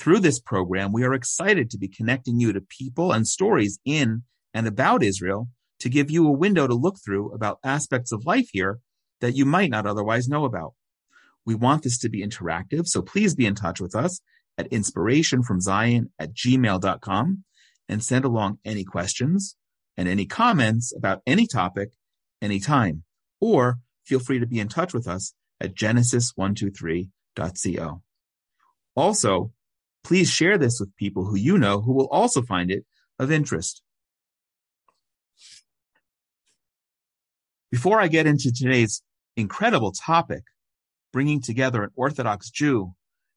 Through this program, we are excited to be connecting you to people and stories in and about Israel to give you a window to look through about aspects of life here that you might not otherwise know about. We want this to be interactive, so please be in touch with us at inspirationfromzion at gmail.com and send along any questions and any comments about any topic anytime. Or feel free to be in touch with us at genesis123.co. Also, Please share this with people who you know who will also find it of interest. Before I get into today's incredible topic, bringing together an Orthodox Jew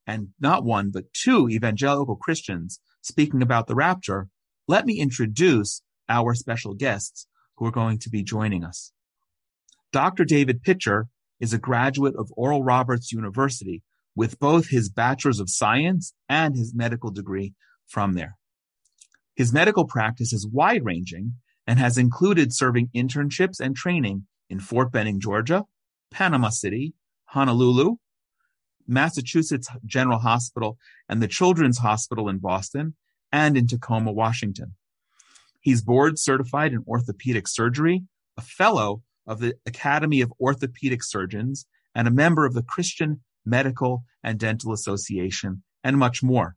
and not one, but two evangelical Christians speaking about the rapture, let me introduce our special guests who are going to be joining us. Dr. David Pitcher is a graduate of Oral Roberts University with both his bachelor's of science and his medical degree from there. His medical practice is wide ranging and has included serving internships and training in Fort Benning, Georgia, Panama City, Honolulu, Massachusetts General Hospital and the Children's Hospital in Boston, and in Tacoma, Washington. He's board certified in orthopedic surgery, a fellow of the Academy of Orthopedic Surgeons, and a member of the Christian Medical and Dental Association, and much more.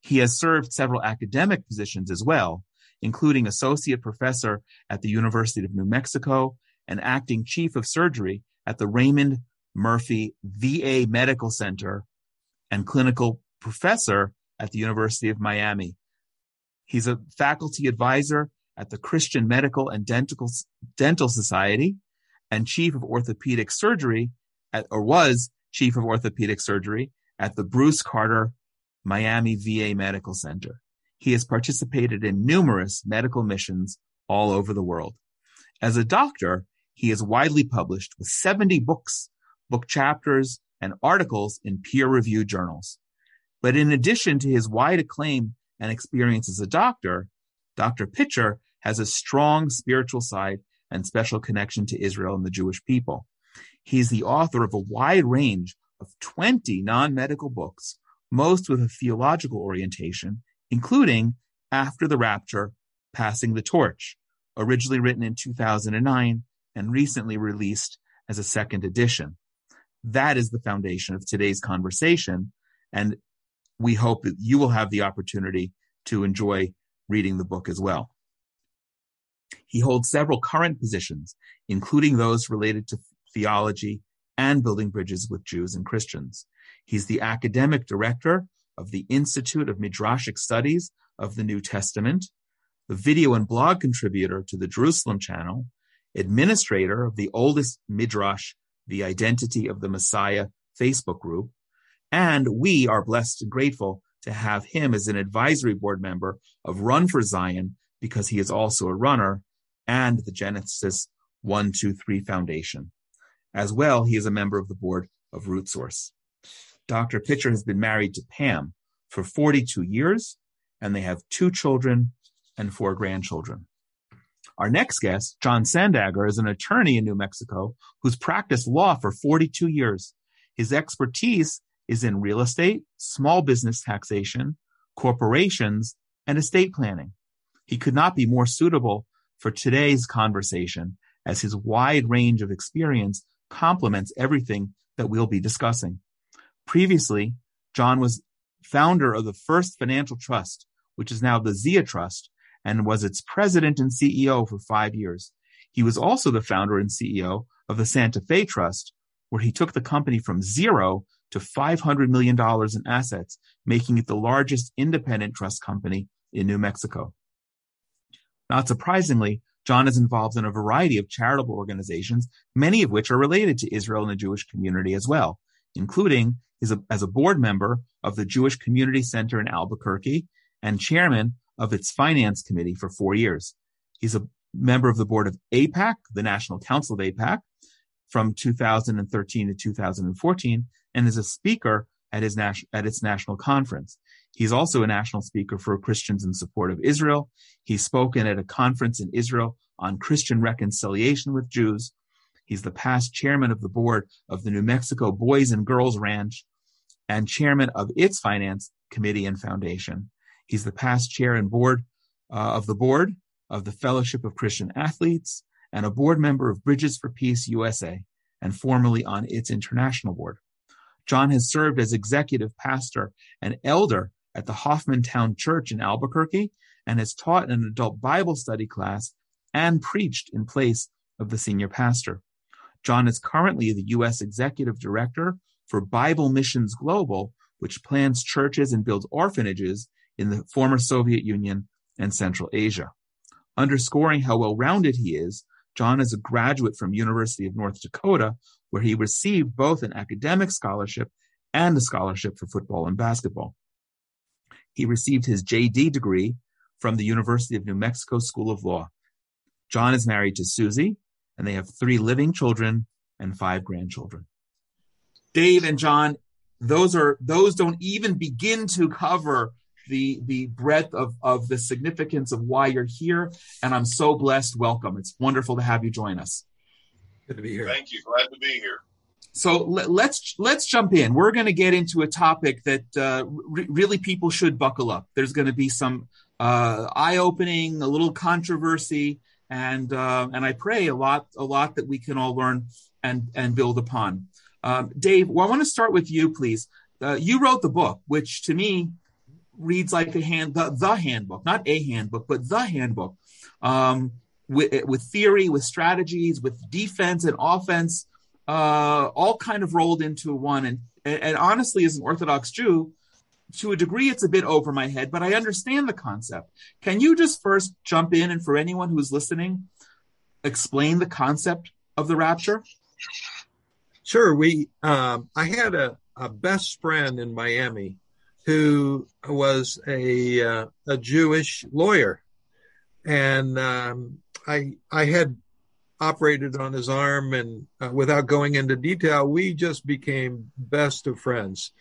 He has served several academic positions as well, including associate professor at the University of New Mexico and acting chief of surgery at the Raymond Murphy VA Medical Center and clinical professor at the University of Miami. He's a faculty advisor at the Christian Medical and Dental, Dental Society and chief of orthopedic surgery at, or was chief of orthopedic surgery at the Bruce Carter Miami VA Medical Center. He has participated in numerous medical missions all over the world. As a doctor, he is widely published with 70 books, book chapters, and articles in peer-reviewed journals. But in addition to his wide acclaim and experience as a doctor, Dr. Pitcher has a strong spiritual side and special connection to Israel and the Jewish people. He's the author of a wide range of 20 non-medical books, most with a theological orientation, including After the Rapture, Passing the Torch, originally written in 2009 and recently released as a second edition. That is the foundation of today's conversation. And we hope that you will have the opportunity to enjoy reading the book as well. He holds several current positions, including those related to theology, and building bridges with Jews and Christians. He's the academic director of the Institute of Midrashic Studies of the New Testament, the video and blog contributor to the Jerusalem channel, administrator of the oldest Midrash, The Identity of the Messiah Facebook group, and we are blessed and grateful to have him as an advisory board member of Run for Zion because he is also a runner and the Genesis 123 Foundation. As well, he is a member of the board of RootSource. Dr. Pitcher has been married to Pam for 42 years, and they have two children and four grandchildren. Our next guest, John Sandagger, is an attorney in New Mexico who's practiced law for 42 years. His expertise is in real estate, small business taxation, corporations, and estate planning. He could not be more suitable for today's conversation as his wide range of experience complements everything that we'll be discussing. Previously, John was founder of the First Financial Trust, which is now the Zia Trust, and was its president and CEO for five years. He was also the founder and CEO of the Santa Fe Trust, where he took the company from zero to $500 million in assets, making it the largest independent trust company in New Mexico. Not surprisingly, John is involved in a variety of charitable organizations, many of which are related to Israel and the Jewish community as well, including as a board member of the Jewish Community Center in Albuquerque and chairman of its finance committee for four years. He's a member of the board of AIPAC, the National Council of AIPAC, from 2013 to 2014, and is a speaker at his at its national conference. He's also a national speaker for Christians in support of Israel. He's spoken at a conference in Israel on Christian reconciliation with Jews. He's the past chairman of the board of the New Mexico Boys and Girls Ranch and chairman of its finance committee and foundation. He's the past chair and board uh, of the board of the Fellowship of Christian Athletes and a board member of Bridges for Peace USA and formerly on its international board. John has served as executive pastor and elder at the Hoffmantown Church in Albuquerque and has taught an adult Bible study class and preached in place of the senior pastor. John is currently the U.S. Executive Director for Bible Missions Global, which plans churches and builds orphanages in the former Soviet Union and Central Asia. Underscoring how well-rounded he is, John is a graduate from University of North Dakota, where he received both an academic scholarship and a scholarship for football and basketball. He received his JD degree from the University of New Mexico School of Law. John is married to Susie, and they have three living children and five grandchildren. Dave and John, those are those don't even begin to cover the the breadth of of the significance of why you're here. And I'm so blessed. Welcome. It's wonderful to have you join us. Good to be here. Thank you. Glad to be here. So let, let's let's jump in. We're going to get into a topic that uh, re- really people should buckle up. There's going to be some uh, eye-opening, a little controversy, and uh, and I pray a lot a lot that we can all learn and and build upon. Um, Dave, well, I want to start with you, please. Uh, you wrote the book, which to me reads like the hand the, the handbook, not a handbook, but the handbook, um, with with theory, with strategies, with defense and offense, uh, all kind of rolled into one. And and honestly, as an Orthodox Jew, to a degree, it's a bit over my head, but I understand the concept. Can you just first jump in and for anyone who's listening, explain the concept of the rapture? Sure. We, um, I had a, a best friend in Miami who was a uh, a Jewish lawyer, and um, I I had operated on his arm, and uh, without going into detail, we just became best of friends.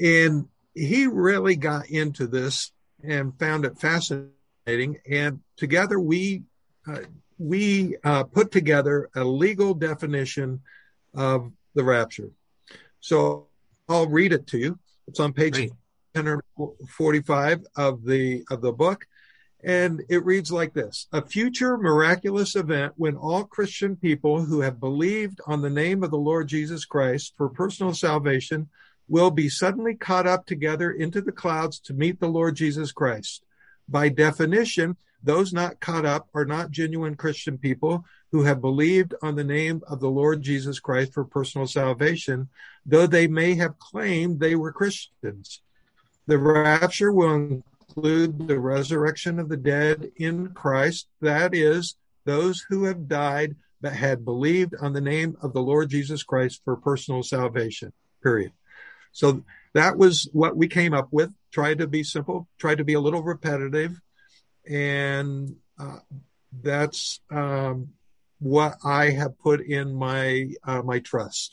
And he really got into this and found it fascinating. And together we uh, we uh, put together a legal definition of the rapture. So I'll read it to you. It's on page Great. 145 of the of the book. And it reads like this A future miraculous event when all Christian people who have believed on the name of the Lord Jesus Christ for personal salvation will be suddenly caught up together into the clouds to meet the Lord Jesus Christ. By definition, those not caught up are not genuine Christian people who have believed on the name of the Lord Jesus Christ for personal salvation, though they may have claimed they were Christians. The rapture will include the resurrection of the dead in Christ, that is, those who have died but had believed on the name of the Lord Jesus Christ for personal salvation. Period. So that was what we came up with. Tried to be simple, tried to be a little repetitive, and uh, that's um, what I have put in my uh, my trust.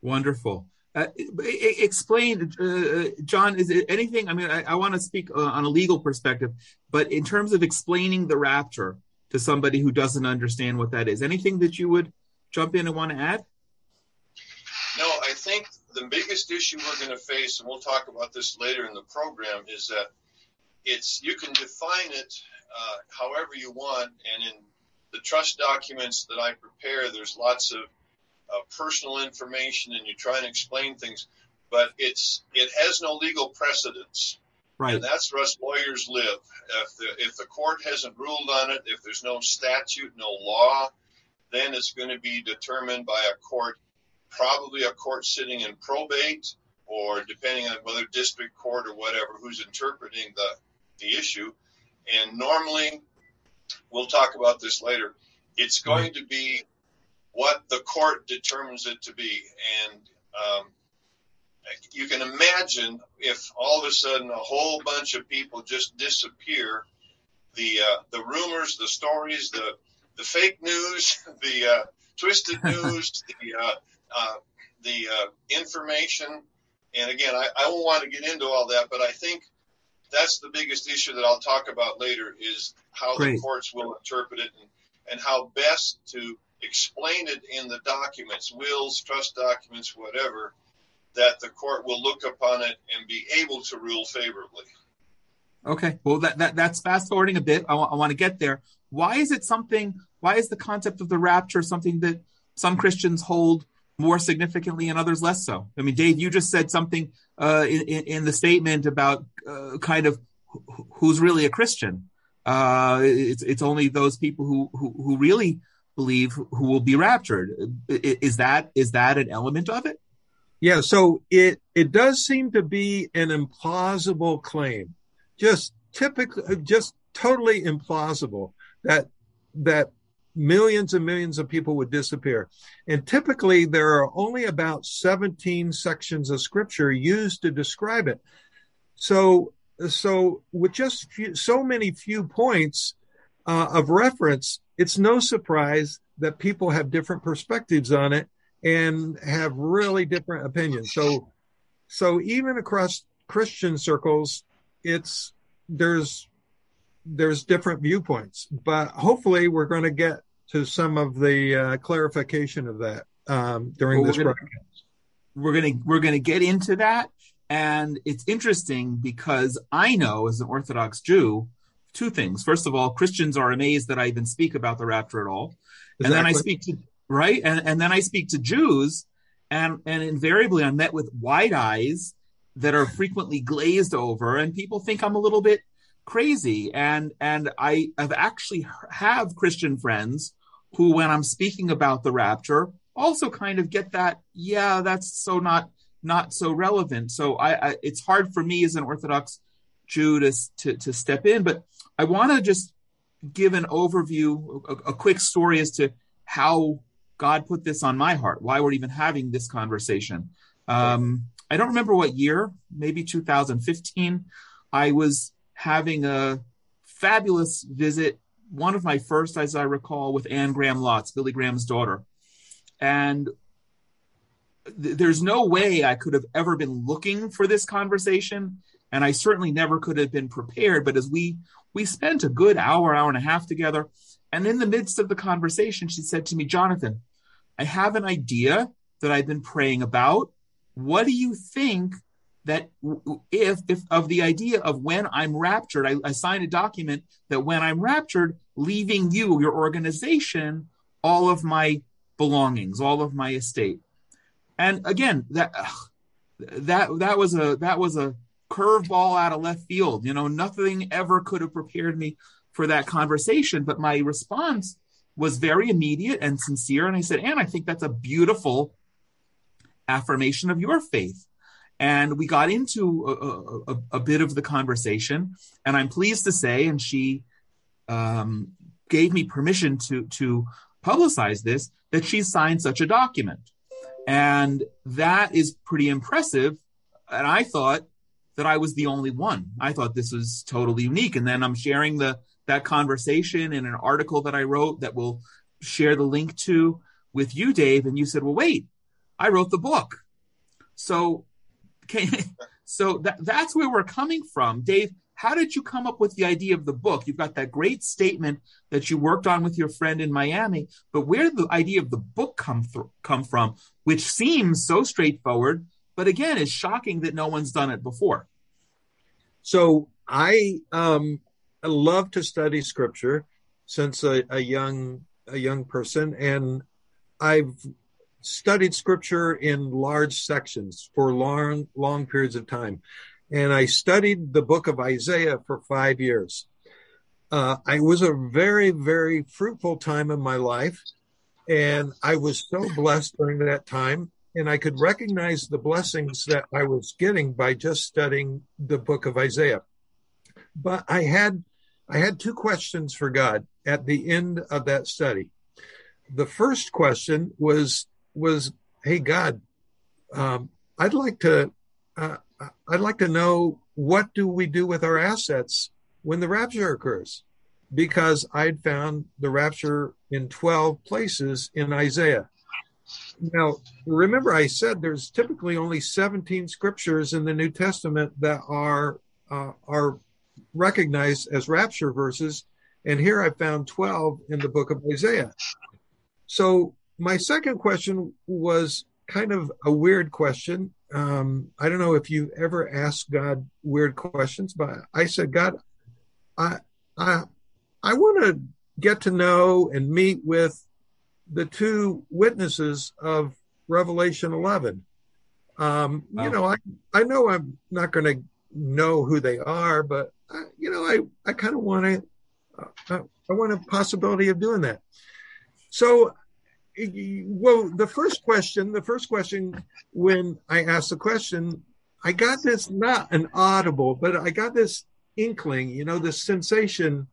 Wonderful. Uh, explain, uh, uh, John. Is it anything? I mean, I, I want to speak uh, on a legal perspective, but in terms of explaining the rapture to somebody who doesn't understand what that is, anything that you would jump in and want to add? No, I think the biggest issue we're going to face, and we'll talk about this later in the program, is that it's you can define it uh, however you want, and in the trust documents that I prepare, there's lots of uh, personal information, and you try and explain things, but it's it has no legal precedence. Right. And that's where us lawyers live. If the, if the court hasn't ruled on it, if there's no statute, no law, then it's going to be determined by a court probably a court sitting in probate or depending on whether district court or whatever who's interpreting the, the issue. And normally, we'll talk about this later, it's going to be what the court determines it to be. And um, you can imagine if all of a sudden a whole bunch of people just disappear, the uh, the rumors, the stories, the the fake news, the uh, twisted news, the uh, uh, the uh, information, and again, I, I won't want to get into all that, but I think that's the biggest issue that I'll talk about later is how the courts will interpret it and, and how best to explain it in the documents, wills, trust documents, whatever, that the court will look upon it and be able to rule favorably. Okay, well that, that that's fast forwarding a bit. I, w- I want to get there. Why is it something? Why is the concept of the rapture something that some Christians hold more significantly and others less so? I mean, Dave, you just said something uh, in, in, the statement about uh, kind of who's really a Christian. Uh, it's it's only those people who, who who really believe who will be raptured. Is that is that an element of it? Yeah, so it it does seem to be an implausible claim, just typically, just totally implausible that that millions and millions of people would disappear. And typically, there are only about 17 sections of scripture used to describe it. So, so with just few, so many few points uh, of reference, it's no surprise that people have different perspectives on it and have really different opinions. So, so even across Christian circles, it's there's there's different viewpoints, but hopefully we're going to get to some of the uh, clarification of that um, during well, this we're gonna, we're going to we're going to get into that, and it's interesting because I know as an Orthodox Jew two things. First of all, Christians are amazed that I even speak about the rapture at all, exactly. and then I speak to right, and and then I speak to Jews, and and invariably I'm met with wide eyes that are frequently glazed over, and people think I'm a little bit crazy and and i have actually have christian friends who when i'm speaking about the rapture also kind of get that yeah that's so not not so relevant so i, I it's hard for me as an orthodox jew to to, to step in but i want to just give an overview a, a quick story as to how god put this on my heart why we're even having this conversation um, i don't remember what year maybe 2015 i was having a fabulous visit, one of my first, as I recall, with Anne Graham Lotz, Billy Graham's daughter. And th- there's no way I could have ever been looking for this conversation. And I certainly never could have been prepared. But as we we spent a good hour, hour and a half together, and in the midst of the conversation, she said to me, Jonathan, I have an idea that I've been praying about. What do you think that if, if of the idea of when I'm raptured, I, I sign a document that when I'm raptured, leaving you, your organization, all of my belongings, all of my estate. And again, that ugh, that that was a that was a curveball out of left field. You know, nothing ever could have prepared me for that conversation. But my response was very immediate and sincere. And I said, Anne, I think that's a beautiful affirmation of your faith. And we got into a, a, a, bit of the conversation, and I'm pleased to say, and she um, gave me permission to to publicize this, that she signed such a document, and that is pretty impressive. And I thought that I was the only one. I thought this was totally unique. And then I'm sharing the that conversation in an article that I wrote that will share the link to with you, Dave. And you said, "Well, wait, I wrote the book." So Okay, so that, that's where we're coming from. Dave, how did you come up with the idea of the book? You've got that great statement that you worked on with your friend in Miami, but where did the idea of the book come th- come from, which seems so straightforward, but again it's shocking that no one's done it before. So I um, love to study scripture since a, a young a young person, and I've studied scripture in large sections for long, long periods of time. And I studied the book of Isaiah for five years. Uh, I was a very, very fruitful time in my life. And I was so blessed during that time. And I could recognize the blessings that I was getting by just studying the book of Isaiah. But I had, I had two questions for God at the end of that study. The first question was was, "Hey God, um, I'd like to, uh, I'd like to know what do we do with our assets when the rapture occurs? Because I'd found the rapture in 12 places in Isaiah. Now, remember, I said there's typically only 17 scriptures in the New Testament that are uh, are recognized as rapture verses, and here I found 12 in the book of Isaiah. So my second question was kind of a weird question. Um, I don't know if you ever asked God weird questions, but I said, God, I I I want to get to know and meet with the two witnesses of Revelation 11. Um, wow. You know, I I know I'm not going to know who they are, but I, you know, I I kind of want to uh, I want a possibility of doing that. So well, the first question, the first question when I asked the question, I got this not an audible, but I got this inkling, you know, this sensation,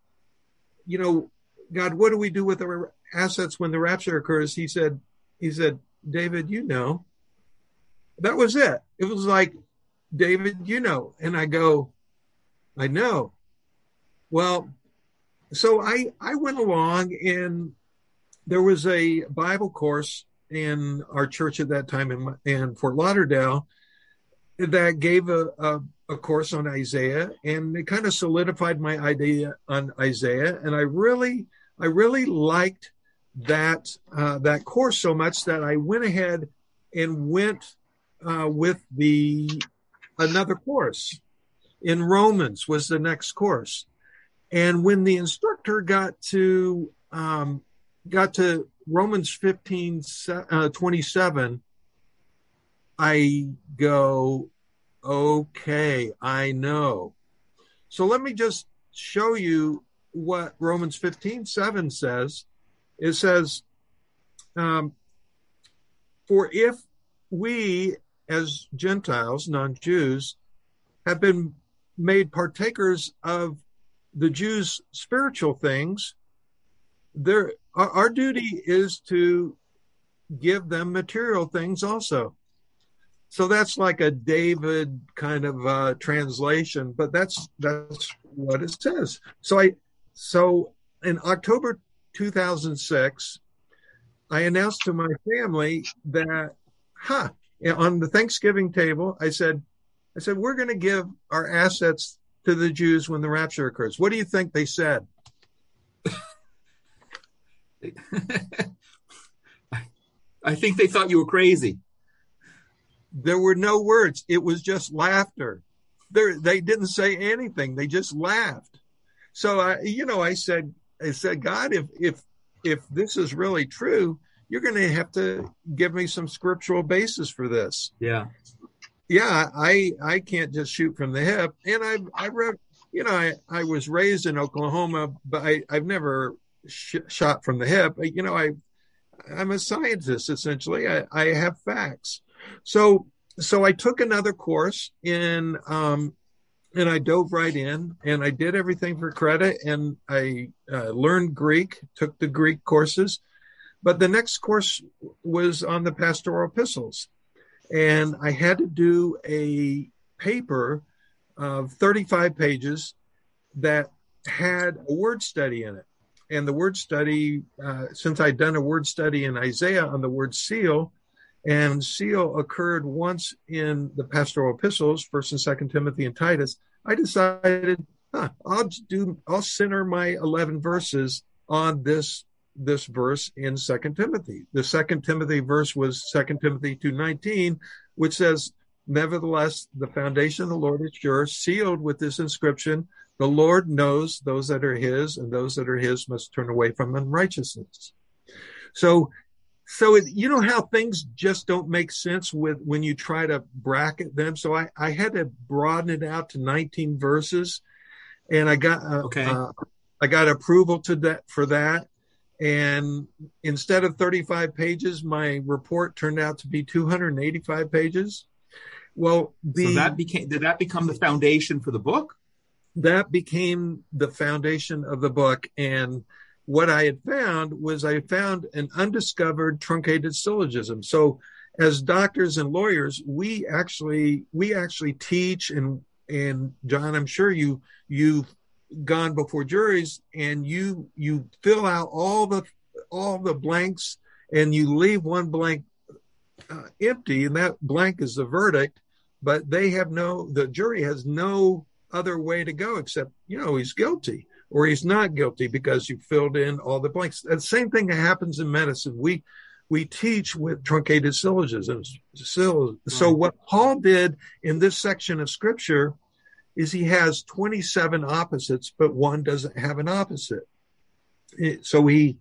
you know, God, what do we do with our assets when the rapture occurs? He said, he said, David, you know. That was it. It was like, David, you know. And I go, I know. Well, so I I went along and there was a Bible course in our church at that time in, in Fort Lauderdale that gave a, a, a course on Isaiah, and it kind of solidified my idea on Isaiah. And I really, I really liked that uh, that course so much that I went ahead and went uh, with the another course in Romans was the next course. And when the instructor got to um, got to Romans 15, uh, 27, I go, okay, I know. So let me just show you what Romans 15, 7 says. It says, um, For if we as Gentiles, non Jews, have been made partakers of the Jews' spiritual things, our duty is to give them material things also. So that's like a David kind of uh, translation, but that's that's what it says. So I so in October 2006, I announced to my family that, huh, on the Thanksgiving table, I said, I said we're going to give our assets to the Jews when the rapture occurs. What do you think they said? I think they thought you were crazy. There were no words. It was just laughter. There, they didn't say anything. They just laughed. So I, you know, I said, I said, God, if if if this is really true, you're going to have to give me some scriptural basis for this. Yeah, yeah. I I can't just shoot from the hip. And I I read, you know, I I was raised in Oklahoma, but I I've never sh- shot from the hip. You know, I I'm a scientist essentially. I, I have facts. So so I took another course in um, and I dove right in and I did everything for credit and I uh, learned Greek, took the Greek courses. But the next course was on the pastoral epistles. And I had to do a paper of 35 pages that had a word study in it and the word study, uh, since I'd done a word study in Isaiah on the word seal, and seal occurred once in the pastoral epistles, First and Second Timothy and Titus, I decided, huh, I'll do, I'll center my eleven verses on this this verse in Second Timothy. The Second Timothy verse was Second Timothy two nineteen, which says, "Nevertheless, the foundation of the Lord is sure, sealed with this inscription." The Lord knows those that are his, and those that are his must turn away from unrighteousness. So, so it, you know how things just don't make sense with when you try to bracket them. So I, I had to broaden it out to 19 verses, and I got uh, okay. Uh, I got approval to that for that. And instead of 35 pages, my report turned out to be 285 pages. Well, the, so that became did that become the foundation for the book? that became the foundation of the book. And what I had found was I found an undiscovered truncated syllogism. So as doctors and lawyers, we actually we actually teach and and John, I'm sure you you've gone before juries and you you fill out all the all the blanks and you leave one blank uh, empty and that blank is the verdict but they have no the jury has no other way to go except you know he's guilty or he's not guilty because you filled in all the blanks. The same thing that happens in medicine. We we teach with truncated syllogisms. So, so what paul did in this section of scripture is he has 27 opposites but one doesn't have an opposite. So he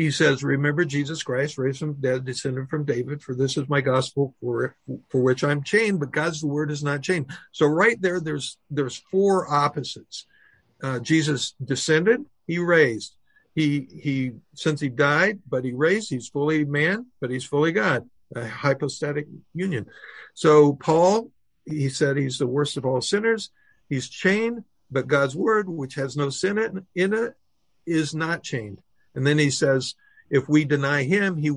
he says, Remember Jesus Christ, raised from dead, descended from David, for this is my gospel for, for which I'm chained, but God's word is not chained. So right there, there's there's four opposites. Uh, Jesus descended, he raised. He he since he died, but he raised, he's fully man, but he's fully God. A hypostatic union. So Paul, he said he's the worst of all sinners. He's chained, but God's word, which has no sin in it, is not chained. And then he says, if we deny him, he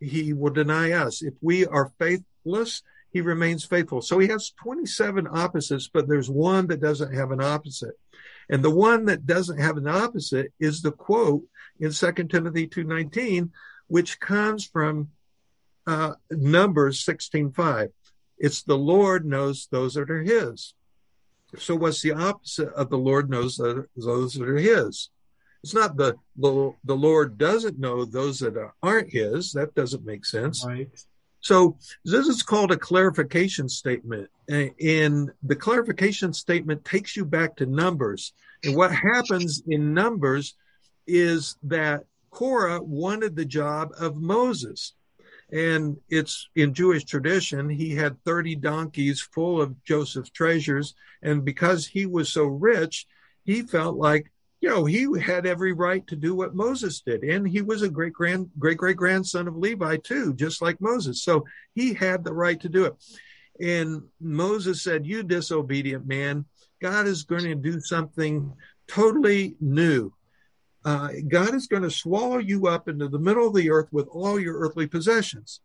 he will deny us. If we are faithless, he remains faithful. So he has 27 opposites, but there's one that doesn't have an opposite. And the one that doesn't have an opposite is the quote in 2 Timothy 2:19, which comes from uh, Numbers 16:5. It's the Lord knows those that are his. So what's the opposite of the Lord knows those that are his? It's not the, the the Lord doesn't know those that aren't His. That doesn't make sense. Right. So this is called a clarification statement, and the clarification statement takes you back to Numbers. And what happens in Numbers is that Korah wanted the job of Moses. And it's in Jewish tradition, he had 30 donkeys full of Joseph's treasures. And because he was so rich, he felt like you know, he had every right to do what Moses did. And he was a great grand, great great grandson of Levi too, just like Moses. So he had the right to do it. And Moses said, You disobedient man, God is going to do something totally new. Uh, God is going to swallow you up into the middle of the earth with all your earthly possessions.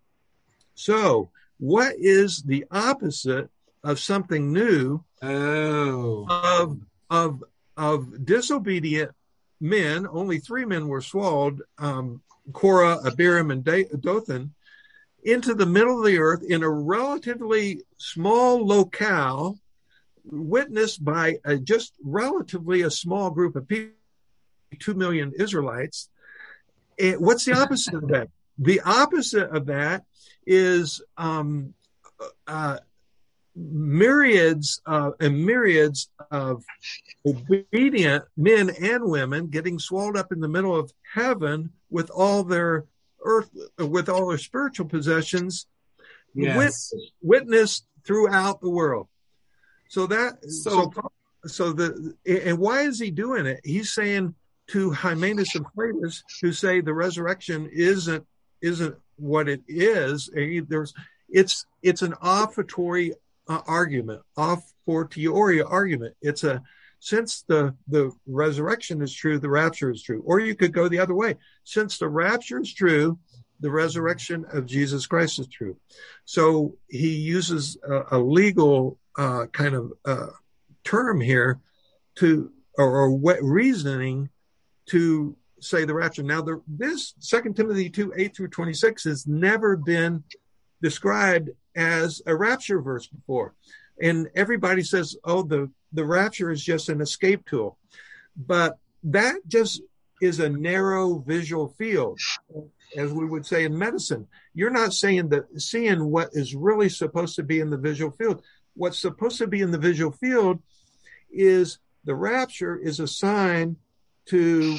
So, what is the opposite of something new? Oh. Of of of disobedient men, only three men were swallowed um, Korah, Abiram, and Dathan into the middle of the earth in a relatively small locale, witnessed by a, just relatively a small group of people, two million Israelites. And what's the opposite of that? The opposite of that is um, uh, myriads uh, and myriads of obedient men and women getting swallowed up in the middle of heaven with all their earth with all their spiritual possessions yes. wit- witnessed throughout the world so that so, so so the and why is he doing it he's saying to Hymenaeus and Philetus who say the resurrection isn't isn't what it is there's it's it's an offertory uh, argument, a fortiori argument. It's a since the the resurrection is true, the rapture is true. Or you could go the other way. Since the rapture is true, the resurrection of Jesus Christ is true. So he uses a, a legal uh, kind of uh, term here to or, or reasoning to say the rapture. Now, the, this Second Timothy two eight through twenty six has never been described as a rapture verse before. And everybody says, oh, the, the rapture is just an escape tool. But that just is a narrow visual field, as we would say in medicine. You're not saying that seeing what is really supposed to be in the visual field. What's supposed to be in the visual field is the rapture is a sign to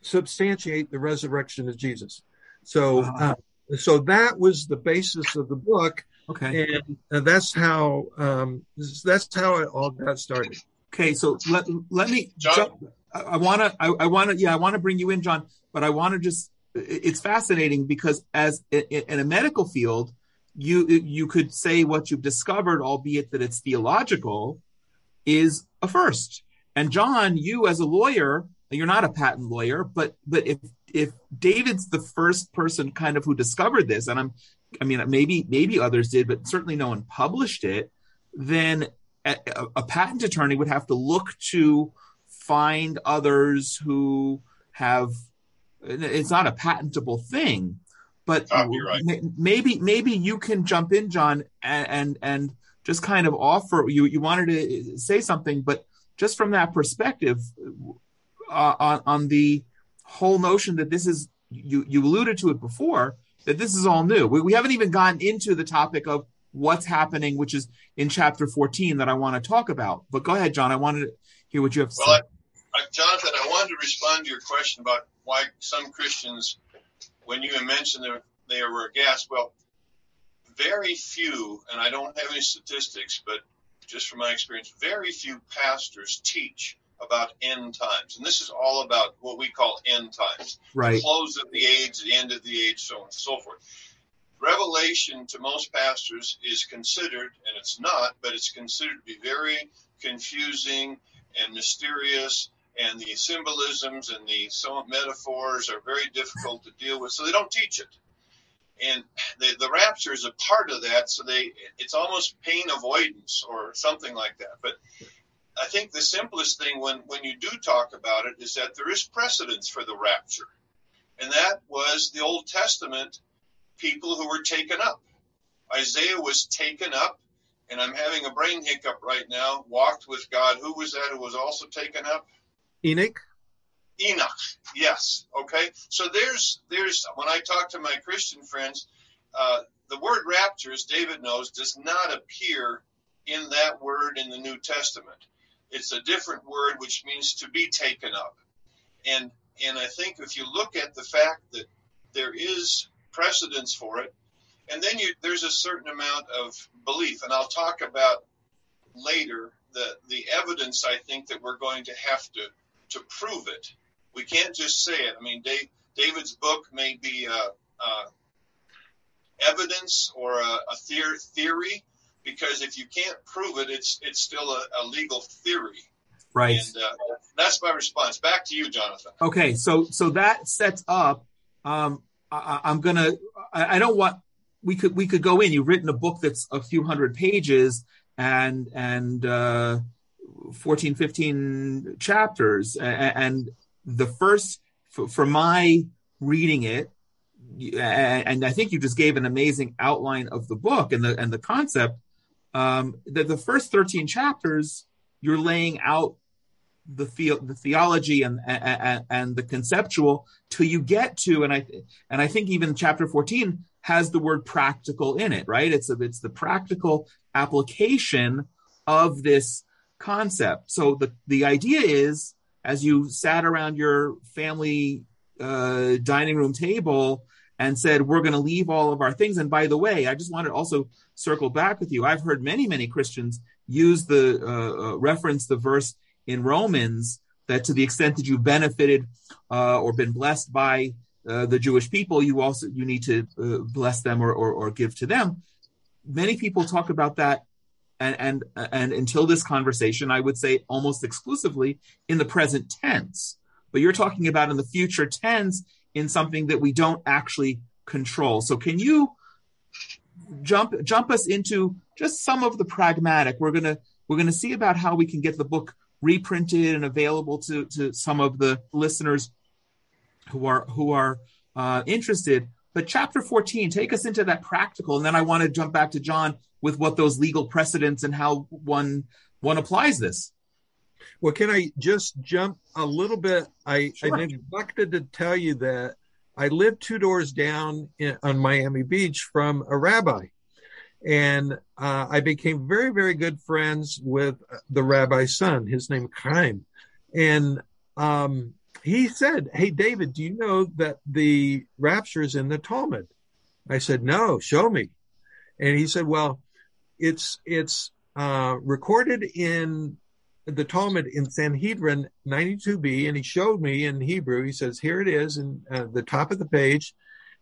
substantiate the resurrection of Jesus. So, uh, so that was the basis of the book Okay. And, and that's how um, that's how it all got started. Okay, so let let me. John? I want to. I, I want to. Yeah, I want to bring you in, John. But I want to just. It's fascinating because as in a medical field, you you could say what you've discovered, albeit that it's theological, is a first. And John, you as a lawyer, you're not a patent lawyer, but but if if David's the first person kind of who discovered this, and I'm I mean, maybe maybe others did, but certainly no one published it. Then a, a patent attorney would have to look to find others who have. It's not a patentable thing, but Oh, right. maybe maybe you can jump in, John, and and, and just kind of offer you you wanted to say something, but just from that perspective, uh, on on the whole notion that this is you you alluded to it before that this is all new. We, we haven't even gotten into the topic of what's happening, which is in chapter 14 that I want to talk about. But go ahead, John. I wanted to hear what you have to Well, say. I, I, Jonathan, I wanted to respond to your question about why some Christians, when you mentioned that they were aghast, well, very few, and I don't have any statistics, but just from my experience, very few pastors teach about end times. And this is all about what we call end times right. close of the age, the end of the age, so on and so forth. Revelation to most pastors is considered, and it's not, but it's considered to be very confusing and mysterious, and the symbolisms and the some metaphors are very difficult to deal with, so they don't teach it. And the, the rapture is a part of that, so they it's almost pain avoidance or something like that. But I think the simplest thing when, when you do talk about it is that there is precedence for the rapture. And that was the Old Testament people who were taken up. Isaiah was taken up, and I'm having a brain hiccup right now, walked with God. Who was that who was also taken up? Enoch. Enoch. Yes. Okay. So there's there's when I talk to my Christian friends, uh, the word rapture, as David knows, does not appear in that word in the New Testament. It's a different word which means to be taken up. And and I think if you look at the fact that there is precedence for it, and then you, there's a certain amount of belief, and I'll talk about later the the evidence I think that we're going to have to to prove it. We can't just say it. I mean, Dave, David's book may be uh, uh, evidence or a, a theor- theory, because if you can't prove it, it's it's still a, a legal theory. Right. And uh, that's my response. Back to you, Jonathan. Okay, so so that sets up. Um, I, I'm gonna. I, I don't want. We could we could go in. You've written a book that's a few hundred pages and and uh, 14, 15 chapters, and, the first for, for my reading it, and I think you just gave an amazing outline of the book and the and the concept. Um, that the first 13 chapters you're laying out the the, the theology and, and and the conceptual till you get to and I and I think even chapter 14 has the word practical in it right? It's a, it's the practical application of this concept. So the the idea is as you sat around your family uh, dining room table and said we're going to leave all of our things. And by the way I just wanted also circle back with you I've heard many many Christians use the uh, reference the verse in Romans that to the extent that you've benefited uh, or been blessed by uh, the Jewish people, you also you need to uh, bless them or, or, or give to them. Many people talk about that, and and and until this conversation, I would say almost exclusively in the present tense. But you're talking about in the future tense in something that we don't actually control. So can you jump jump us into just some of the pragmatic? We're gonna we're gonna see about how we can get the book reprinted and available to, to some of the listeners who are who are uh, interested. But chapter 14, take us into that practical, and then I want to jump back to John with what those legal precedents and how one one applies this. Well, can I just jump a little bit? I, Sure. I neglected to tell you that I lived two doors down in, on Miami Beach from a rabbi. And uh, I became very, very good friends with the rabbi's son. His name Chaim, and um, he said, "Hey, David, do you know that the rapture is in the Talmud?" I said, "No, show me." And he said, "Well, it's it's uh, recorded in the Talmud in Sanhedrin 92b, and he showed me in Hebrew. He says, "Here it is, in uh, the top of the page."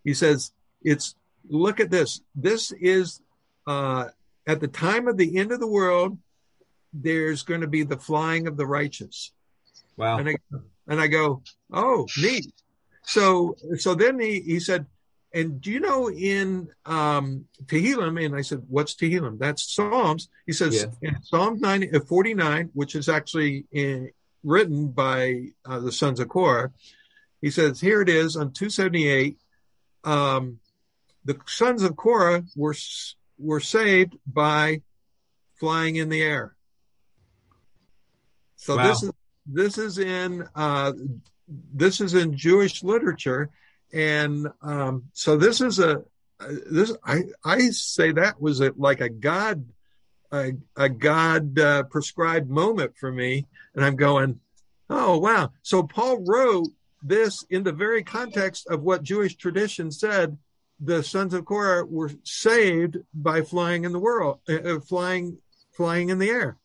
He says, "It's look at this. This is." Uh, at the time of the end of the world, there's going to be the flying of the righteous. Wow. And I and I go, oh, neat. So so then he, he said, and do you know in um, Tehillim? And I said, "What's Tehillim?" That's Psalms. He says yeah. in Psalm 90, uh, 49, which is actually in, written by uh, the sons of Korah. He says, "Here it is on 278." Um, the sons of Korah were were saved by flying in the air. So wow. this is this is in uh, this is in Jewish literature, and um, so this is a this I I say that was a, like a God a, a God uh, prescribed moment for me, and I'm going, oh wow. So Paul wrote this in the very context of what Jewish tradition said. The sons of Korah were saved by flying in the world, uh, uh flying flying in the air.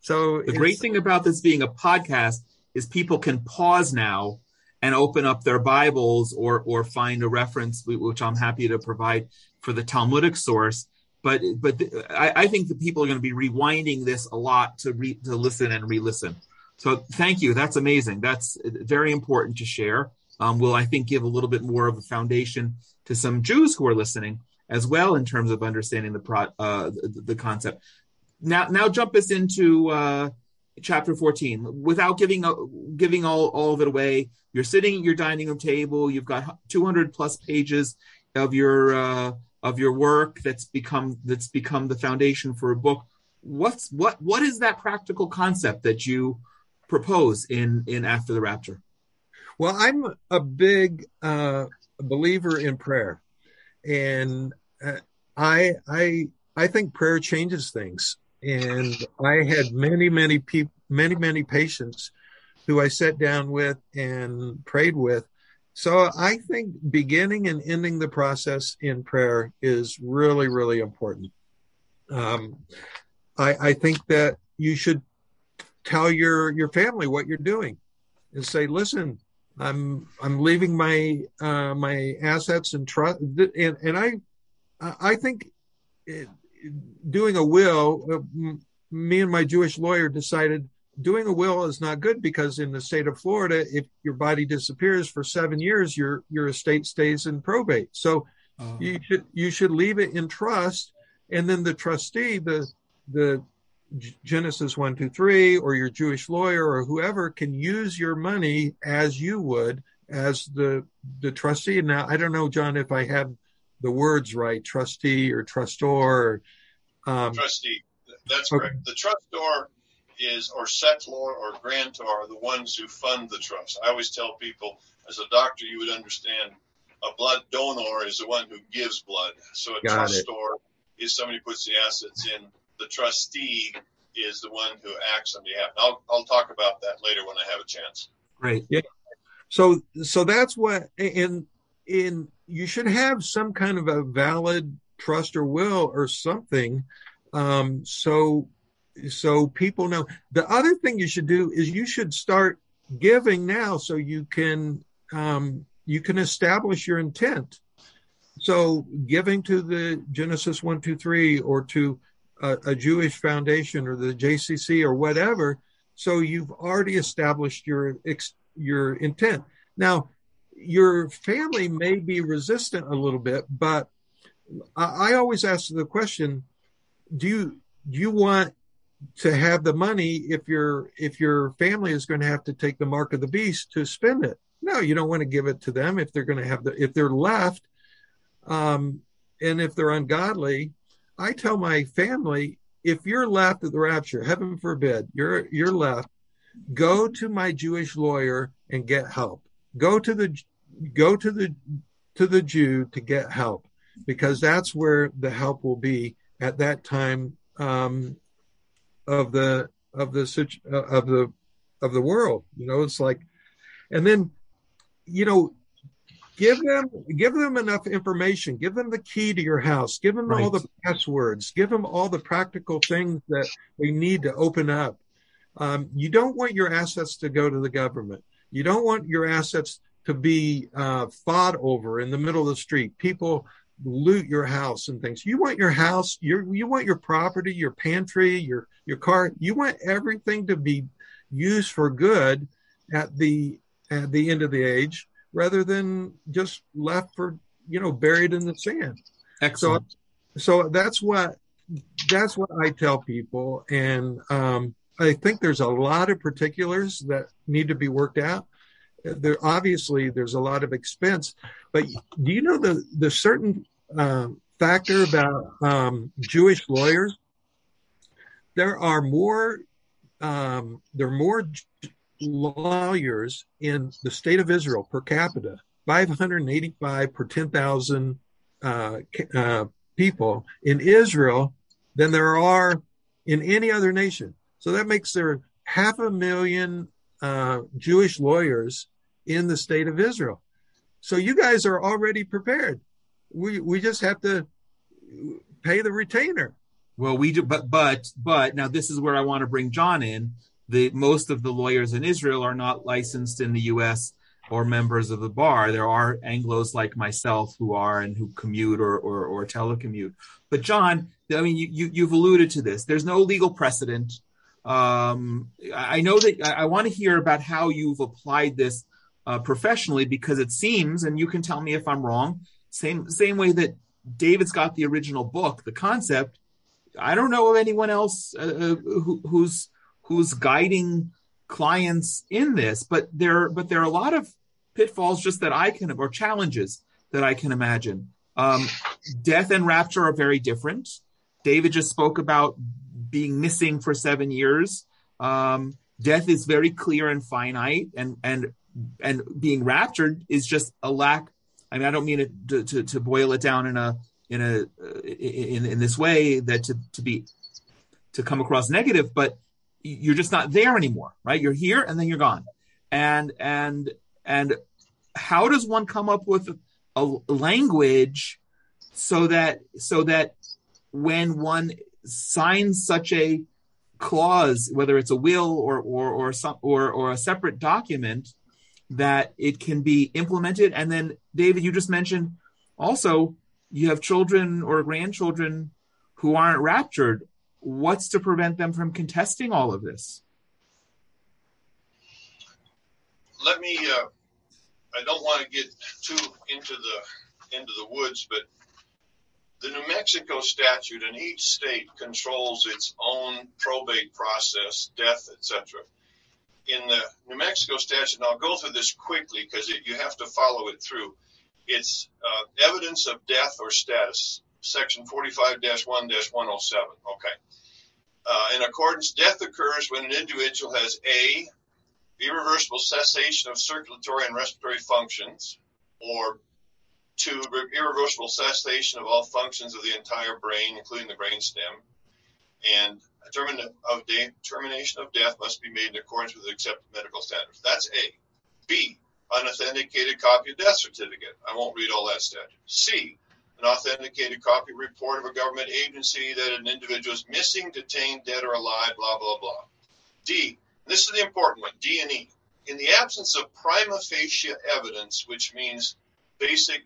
So the great thing about this being a podcast is people can pause now and open up their Bibles or or find a reference, which I'm happy to provide for the Talmudic source. But but I, I think the people are going to be rewinding this a lot to re, to listen and re-listen. So thank you. That's amazing. That's very important to share. Um, will I think give a little bit more of a foundation to some Jews who are listening as well in terms of understanding the pro, uh, the, the concept. Now now jump us into. Uh, chapter 14 without giving giving all, all of it away you're sitting at your dining room table you've got 200 plus pages of your uh, of your work that's become that's become the foundation for a book. What's what what is that practical concept that you propose in in after the rapture? Well i'm a big uh believer in prayer. And uh, i i i think prayer changes things and I had many, many people, many, many patients who I sat down with and prayed with. So I think beginning and ending the process in prayer is really, really important. Um, I, I think that you should tell your your family what you're doing and say, listen, I'm I'm leaving my uh, my assets and trust, and and I I think it, doing a will, uh, me and my Jewish lawyer decided doing a will is not good because in the state of Florida, if your body disappears for seven years, your your estate stays in probate. So uh-huh. you should you should leave it in trust, and then the trustee, the the Genesis one two three, or your Jewish lawyer or whoever can use your money as you would as the the trustee. Now I don't know, John, if I have the words right, trustee or trustor. Um, trustee, that's okay. correct. The trustor is, or settlor or grantor are the ones who fund the trust. I always tell people, as a doctor, you would understand a blood donor is the one who gives blood. So a Got trustor it. is somebody who puts the assets in. The trustee is the one who acts on behalf. I'll, I'll talk about that later when I have a chance. Great. Yeah. So, so that's what, in, in you should have some kind of a valid trust or will or something. Um, so so people know. The other thing you should do is you should start giving now so you can um, you can establish your intent. So giving to the genesis 123 or to a, a jewish foundation or the jcc or whatever so you've already established your your intent. Now your family may be resistant a little bit, but I, I always ask the question: Do you do you want to have the money if your if your family is going to have to take the mark of the beast to spend it? No, you don't want to give it to them if they're going to have the if they're left, um, and if they're ungodly. I tell my family if you're left at the rapture, heaven forbid, you're you're left, go to my Jewish lawyer and get help. Go to the go to the to the Jew to get help because that's where the help will be at that time um, of the of the of the of the world. You know, it's like, and then, you know, give them give them enough information. Give them the key to your house. Give them right. all the passwords. Give them all the practical things that they need to open up. Um, you don't want your assets to go to the government. You don't want your assets to be uh, fought over in the middle of the street. People loot your house and things. You want your house, your you want your property, your pantry, your your car. You want everything to be used for good at the at the end of the age, rather than just left for you know, buried in the sand. Excellent. So, so that's what that's what I tell people, and um, I think there's a lot of particulars that need to be worked out. There obviously there's a lot of expense, but do you know the the certain uh, factor about um, Jewish lawyers? There are more um, there are more lawyers in the state of Israel per capita, 585 per 10,000 uh, uh, people in Israel than there are in any other nation. So that makes there half a million uh, Jewish lawyers in the state of Israel. So you guys are already prepared. We we just have to pay the retainer. Well, we do, but but but now this is where I want to bring John in. The most of the lawyers in Israel are not licensed in the U.S. or members of the bar. There are Anglo's like myself who are and who commute or or, or telecommute. But John, I mean, you, you you've alluded to this. There's no legal precedent um, I know that I, I want to hear about how you've applied this uh, professionally because it seems, and you can tell me if I'm wrong, same same way that David's got the original book, the concept. I don't know of anyone else uh, uh who, who's who's guiding clients in this, but there but there are a lot of pitfalls just that I can or challenges that I can imagine. Um, death and rapture are very different. David just spoke about being missing for seven years. Um, death is very clear and finite, and and and being raptured is just a lack. I mean, I don't mean it to, to, to boil it down in a in a in in this way that to to be to come across negative, but you're just not there anymore, right? You're here and then you're gone, and and and how does one come up with a language so that so that when one signs such a clause, whether it's a will or or or some or or a separate document, that it can be implemented. And then, David, you just mentioned also you have children or grandchildren who aren't raptured. What's to prevent them from contesting all of this? Let me. Uh, I don't want to get too into the into the woods, but the New Mexico statute in each state controls its own probate process, death, etc. In the New Mexico statute, and I'll go through this quickly because you have to follow it through. It's uh, evidence of death or status, section 45-1-107. Okay. Uh, in accordance, death occurs when an individual has A, irreversible cessation of circulatory and respiratory functions, or to irreversible cessation of all functions of the entire brain, including the brain stem. And a of de- termination of death must be made in accordance with accepted medical standards. That's A. B. Unauthenticated copy of death certificate. I won't read all that statute. C. An authenticated copy report of a government agency that an individual is missing, detained, dead, or alive, blah, blah, blah. D. This is the important one, D and E. In the absence of prima facie evidence, which means basic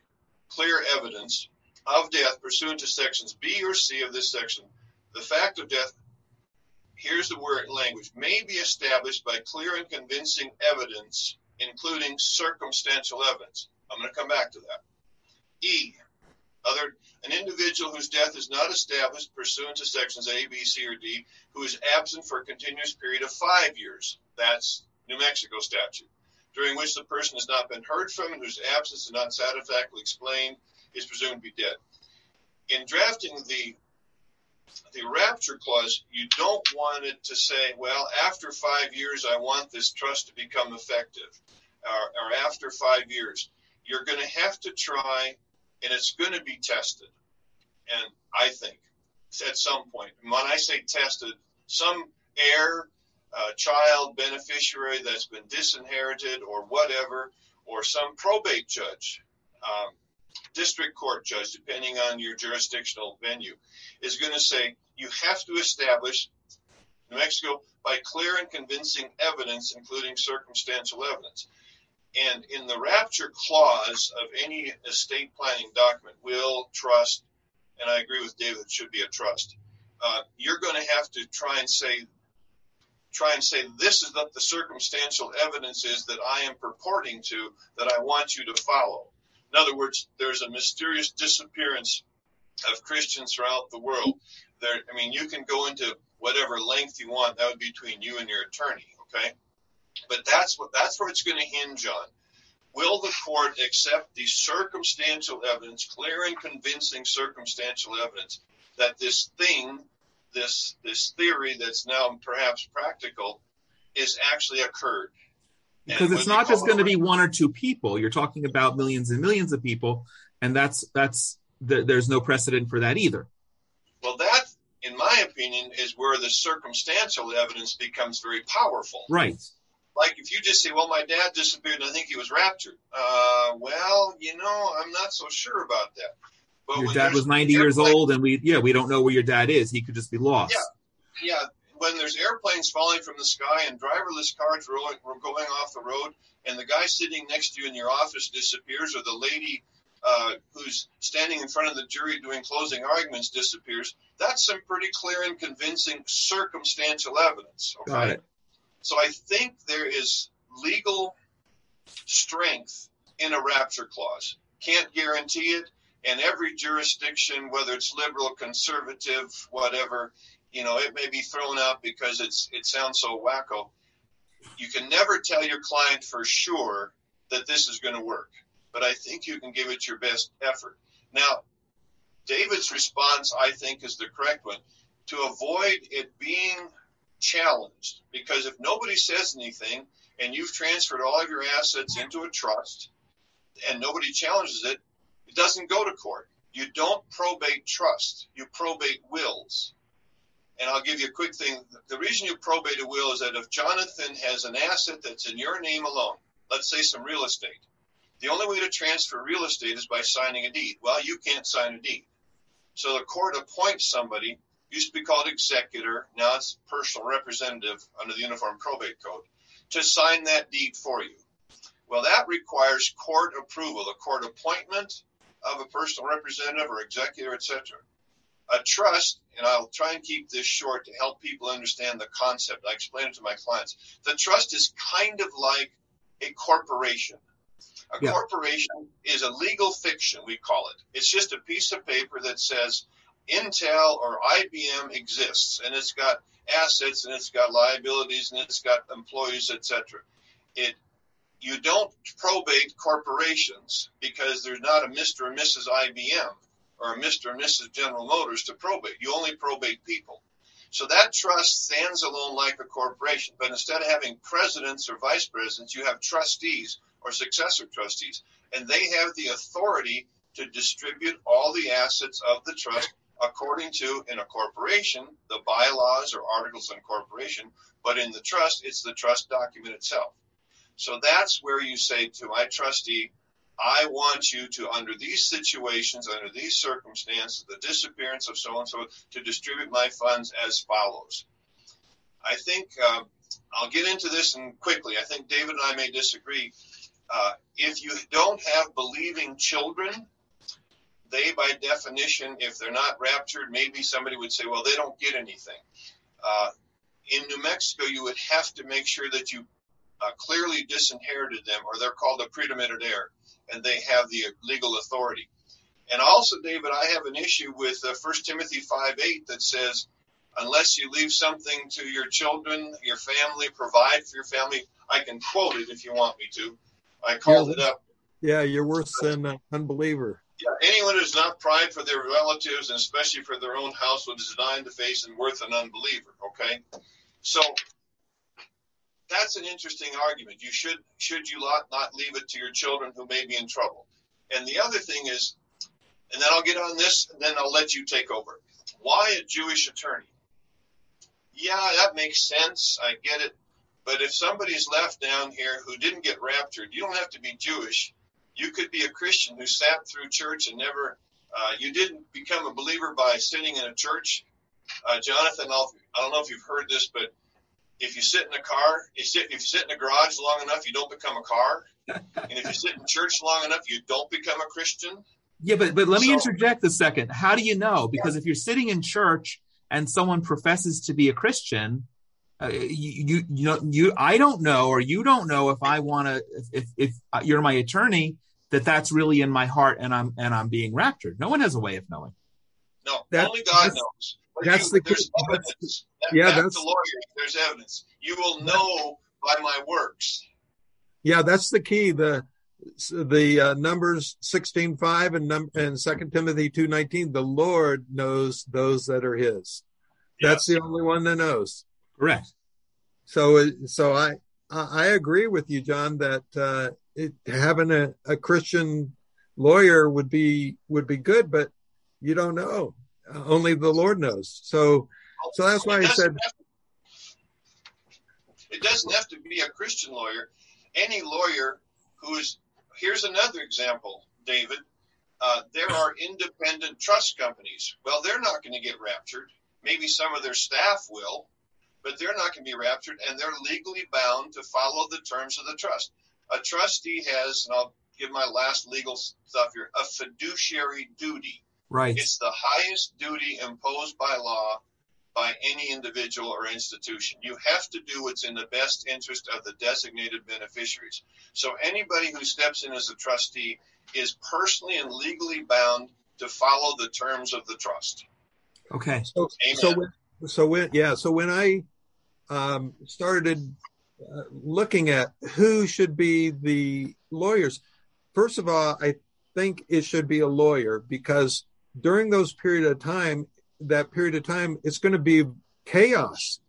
clear evidence of death pursuant to sections B or C of this section, the fact of death, here's the word language, may be established by clear and convincing evidence, including circumstantial evidence. I'm going to come back to that. E, other, an individual whose death is not established pursuant to sections A, B, C, or D, who is absent for a continuous period of five years. That's New Mexico statute during which the person has not been heard from and whose absence is not satisfactorily explained is presumed to be dead. In drafting the the rapture clause, you don't want it to say, well, after five years, I want this trust to become effective, or, or after five years. You're going to have to try, and it's going to be tested. And I think at some point, when I say tested, some heir uh, child beneficiary that's been disinherited or whatever, or some probate judge, um, district court judge, depending on your jurisdictional venue, is going to say you have to establish New Mexico by clear and convincing evidence, including circumstantial evidence. And in the rapture clause of any estate planning document, will, trust, and I agree with David, it should be a trust. Uh, you're going to have to try and say try and say this is what the circumstantial evidence is that I am purporting to that I want you to follow. In other words, there's a mysterious disappearance of Christians throughout the world. There, I mean, you can go into whatever length you want. That would be between you and your attorney, okay? But that's what that's where it's going to hinge on. Will the court accept the circumstantial evidence, clear and convincing circumstantial evidence, that this thing, this this theory that's now perhaps practical, is actually occurred? because it's not just going to be one or two people. You're talking about millions and millions of people and that's that's the, there's no precedent for that either. Well that in my opinion is where the circumstantial evidence becomes very powerful. Right. Like if you just say well my dad disappeared and i think he was raptured uh, well you know i'm not so sure about that but your dad was 90 years old and we yeah we don't know where your dad is he could just be lost yeah yeah when there's airplanes falling from the sky and driverless cars rolling, going off the road, and the guy sitting next to you in your office disappears, or the lady uh, who's standing in front of the jury doing closing arguments disappears, that's some pretty clear and convincing circumstantial evidence. Okay? Got it. So I think there is legal strength in a rapture clause. Can't guarantee it. And every jurisdiction, whether it's liberal, conservative, whatever, you know, it may be thrown out because it's it sounds so wacko. You can never tell your client for sure that this is going to work, but I think you can give it your best effort. Now, David's response, I think, is the correct one to avoid it being challenged. Because if nobody says anything and you've transferred all of your assets into a trust and nobody challenges it, it doesn't go to court. You don't probate trust, you probate wills. And I'll give you a quick thing. The reason you probate a will is that if Jonathan has an asset that's in your name alone, let's say some real estate, the only way to transfer real estate is by signing a deed. Well, you can't sign a deed. So the court appoints somebody, used to be called executor, now it's personal representative under the Uniform Probate Code, to sign that deed for you. Well, that requires court approval, a court appointment of a personal representative or executor, etc a trust, and I'll try and keep this short to help people understand the concept. I explain it to my clients. The trust is kind of like a corporation. A yeah. corporation is a legal fiction, we call it. It's just a piece of paper that says Intel or IBM exists, and it's got assets, and it's got liabilities, and it's got employees, etc. It you don't probate corporations because there's not a Mr. or Mrs. IBM or a Mr. and Mrs. General Motors to probate. You only probate people. So that trust stands alone like a corporation. But instead of having presidents or vice presidents, you have trustees or successor trustees. And they have the authority to distribute all the assets of the trust according to, in a corporation, the bylaws or articles of incorporation. But in the trust, it's the trust document itself. So that's where you say to my trustee, I want you to, under these situations, under these circumstances, the disappearance of so and so, to distribute my funds as follows. I think uh, I'll get into this and quickly. I think David and I may disagree. Uh, if you don't have believing children, they, by definition, if they're not raptured, maybe somebody would say, well, they don't get anything. Uh, in New Mexico, you would have to make sure that you uh, clearly disinherited them, or they're called a pretermitted heir and they have the legal authority. And also, David, I have an issue with uh, 1 Timothy 5 8 that says, unless you leave something to your children, your family, provide for your family. I can quote it if you want me to. I called yeah, it up. Yeah, you're worse than an unbeliever. Yeah, anyone who's not pride for their relatives and especially for their own household is denying the face and worth an unbeliever. Okay, so that's an interesting argument. You should should you not, not leave it to your children who may be in trouble. And the other thing is, and then I'll get on this, and then I'll let you take over. Why a Jewish attorney? Yeah, that makes sense. I get it. But if somebody's left down here who didn't get raptured, you don't have to be Jewish. You could be a Christian who sat through church and never, uh, you didn't become a believer by sitting in a church. Uh, Jonathan, I'll, I don't know if you've heard this, but if you sit in a car, you sit, if you sit in a garage long enough, you don't become a car. and if you sit in church long enough, you don't become a Christian. Yeah, but but let me interject a second. How do you know? Because yeah. if you're sitting in church and someone professes to be a Christian, uh, you, you you know you I don't know or you don't know if I want to if if, if you're my attorney that that's really in my heart and I'm and I'm being raptured. No one has a way of knowing. No, That- only God knows. But that's you- the there's key- evidence. That- yeah, back that's- the lawyer. There's evidence. You will know by my works. Yeah, that's the key. The the uh, numbers sixteen five and num and Second Timothy two nineteen. The Lord knows those that are His. That's Yes. the only one that knows. Correct. So, so I I I agree with you, John, that uh, it, having a, a Christian lawyer would be would be good, but you don't know. Only the Lord knows. So, so that's why I said, to- it doesn't have to be a Christian lawyer. Any lawyer who's here's another example, David. Uh, there are independent trust companies. Well, they're not going to get raptured. Maybe some of their staff will, but they're not going to be raptured, and they're legally bound to follow the terms of the trust. A trustee has, and I'll give my last legal stuff here, a fiduciary duty. Right. It's the highest duty imposed by law by any individual or institution. You have to do what's in the best interest of the designated beneficiaries. So anybody who steps in as a trustee is personally and legally bound to follow the terms of the trust. Okay. so, Amen. so when, so when, yeah, so when I um, started uh, looking at who should be the lawyers, first of all, I think it should be a lawyer because during those period of time, that period of time, it's going to be chaos,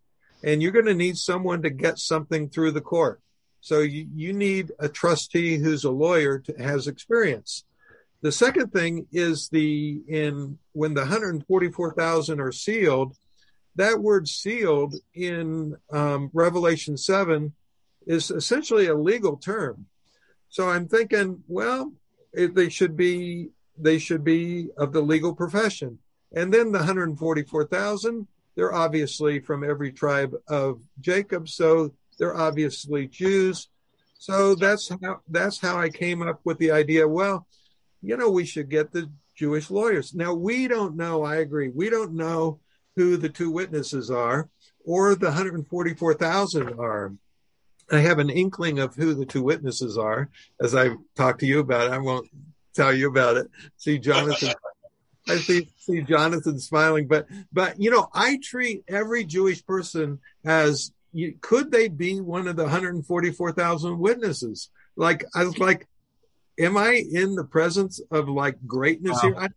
and you're going to need someone to get something through the court. So you, you need a trustee who's a lawyer to has experience. The second thing is the in when the 144,000 are sealed, that word sealed in um, Revelation 7 is essentially a legal term. So I'm thinking, well, it, they should be they should be of the legal profession. And then the 144,000, they're obviously from every tribe of Jacob, so they're obviously Jews. So that's how that's how I came up with the idea. Well, you know, we should get the Jewish lawyers. Now we don't know. I agree. We don't know who the two witnesses are or the 144,000 are. I have an inkling of who the two witnesses are as I talked to you about it. I won't tell you about it. See Jonathan. I see see Jonathan smiling, but but you know, I treat every Jewish person as you, could they be one of the 144,000 witnesses? Like I was like, am I in the presence of like greatness Wow. here? I,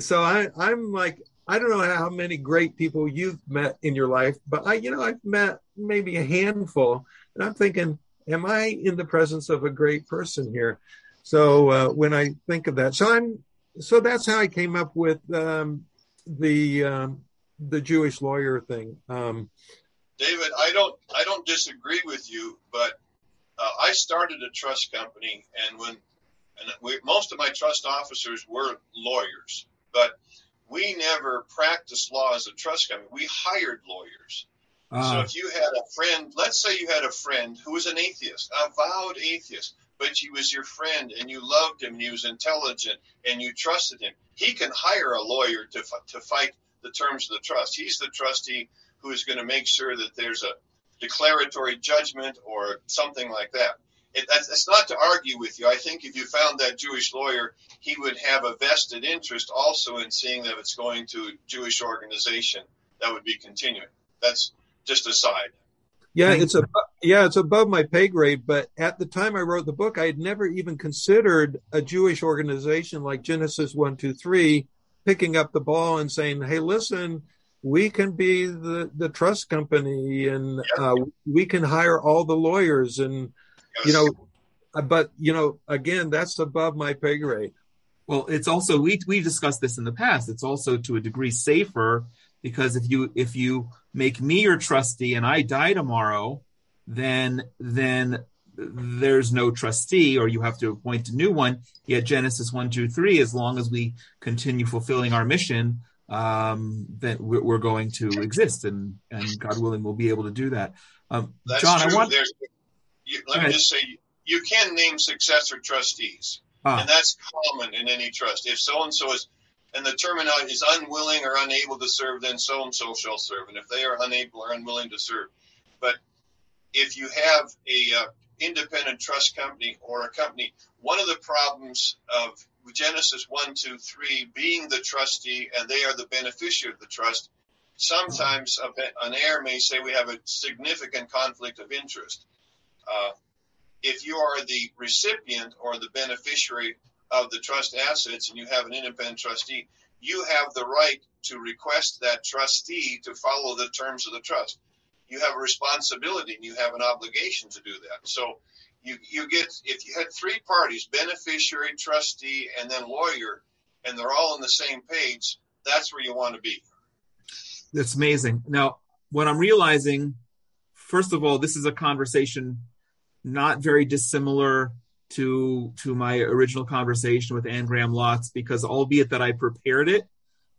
so I I'm like I don't know how many great people you've met in your life, but I you know I've met maybe a handful, and I'm thinking, am I in the presence of a great person here? So uh, when I think of that, so I'm so that's how I came up with um, the um, the Jewish lawyer thing. Um, David, I don't I don't disagree with you, but uh, I started a trust company, and when and we, most of my trust officers were lawyers, but we never practiced law as a trust company. We hired lawyers. so Uh, if you had a friend, let's say you had a friend who was an atheist, a vowed atheist, but he was your friend and you loved him and he was intelligent and you trusted him, he can hire a lawyer to to fight the terms of the trust. He's the trustee who is going to make sure that there's a declaratory judgment or something like that. It, it's not to argue with you. I think if you found that Jewish lawyer, he would have a vested interest also in seeing that it's going to a Jewish organization that would be continuing. That's just a side. Yeah, it's a yeah, it's above my pay grade. But at the time I wrote the book, I had never even considered a Jewish organization like Genesis one two three picking up the ball and saying, "Hey, listen." We can be the, the trust company and uh, we can hire all the lawyers and you know uh, but you know again that's above my pay grade well, it's also we we discussed this in the past. It's also to a degree safer because if you if you make me your trustee and I die tomorrow, then then there's no trustee or you have to appoint a new one. Yet Genesis one two three, as long as we continue fulfilling our mission, um, that we're, going to exist and and God willing we'll be able to do that. Um, That's John, true. I want There's, you, let me just say, you can name successor trustees, ah, and that's common in any trust. If so and so is, and the terminology is unwilling or unable to serve, then so and so shall serve. And if they are unable or unwilling to serve, but if you have a uh, independent trust company or a company, one of the problems of Genesis 1, 2, 3 being the trustee and they are the beneficiary of the trust, sometimes an heir may say we have a significant conflict of interest. Uh, if you are the recipient or the beneficiary of the trust assets and you have an independent trustee, you have the right to request that trustee to follow the terms of the trust. You have a responsibility and you have an obligation to do that. So you, you get, if you had three parties, beneficiary, trustee, and then lawyer, and they're all on the same page, that's where you want to be. That's amazing. Now, what I'm realizing, first of all, this is a conversation not very dissimilar to to my original conversation with Anne Graham Lotz because albeit that I prepared it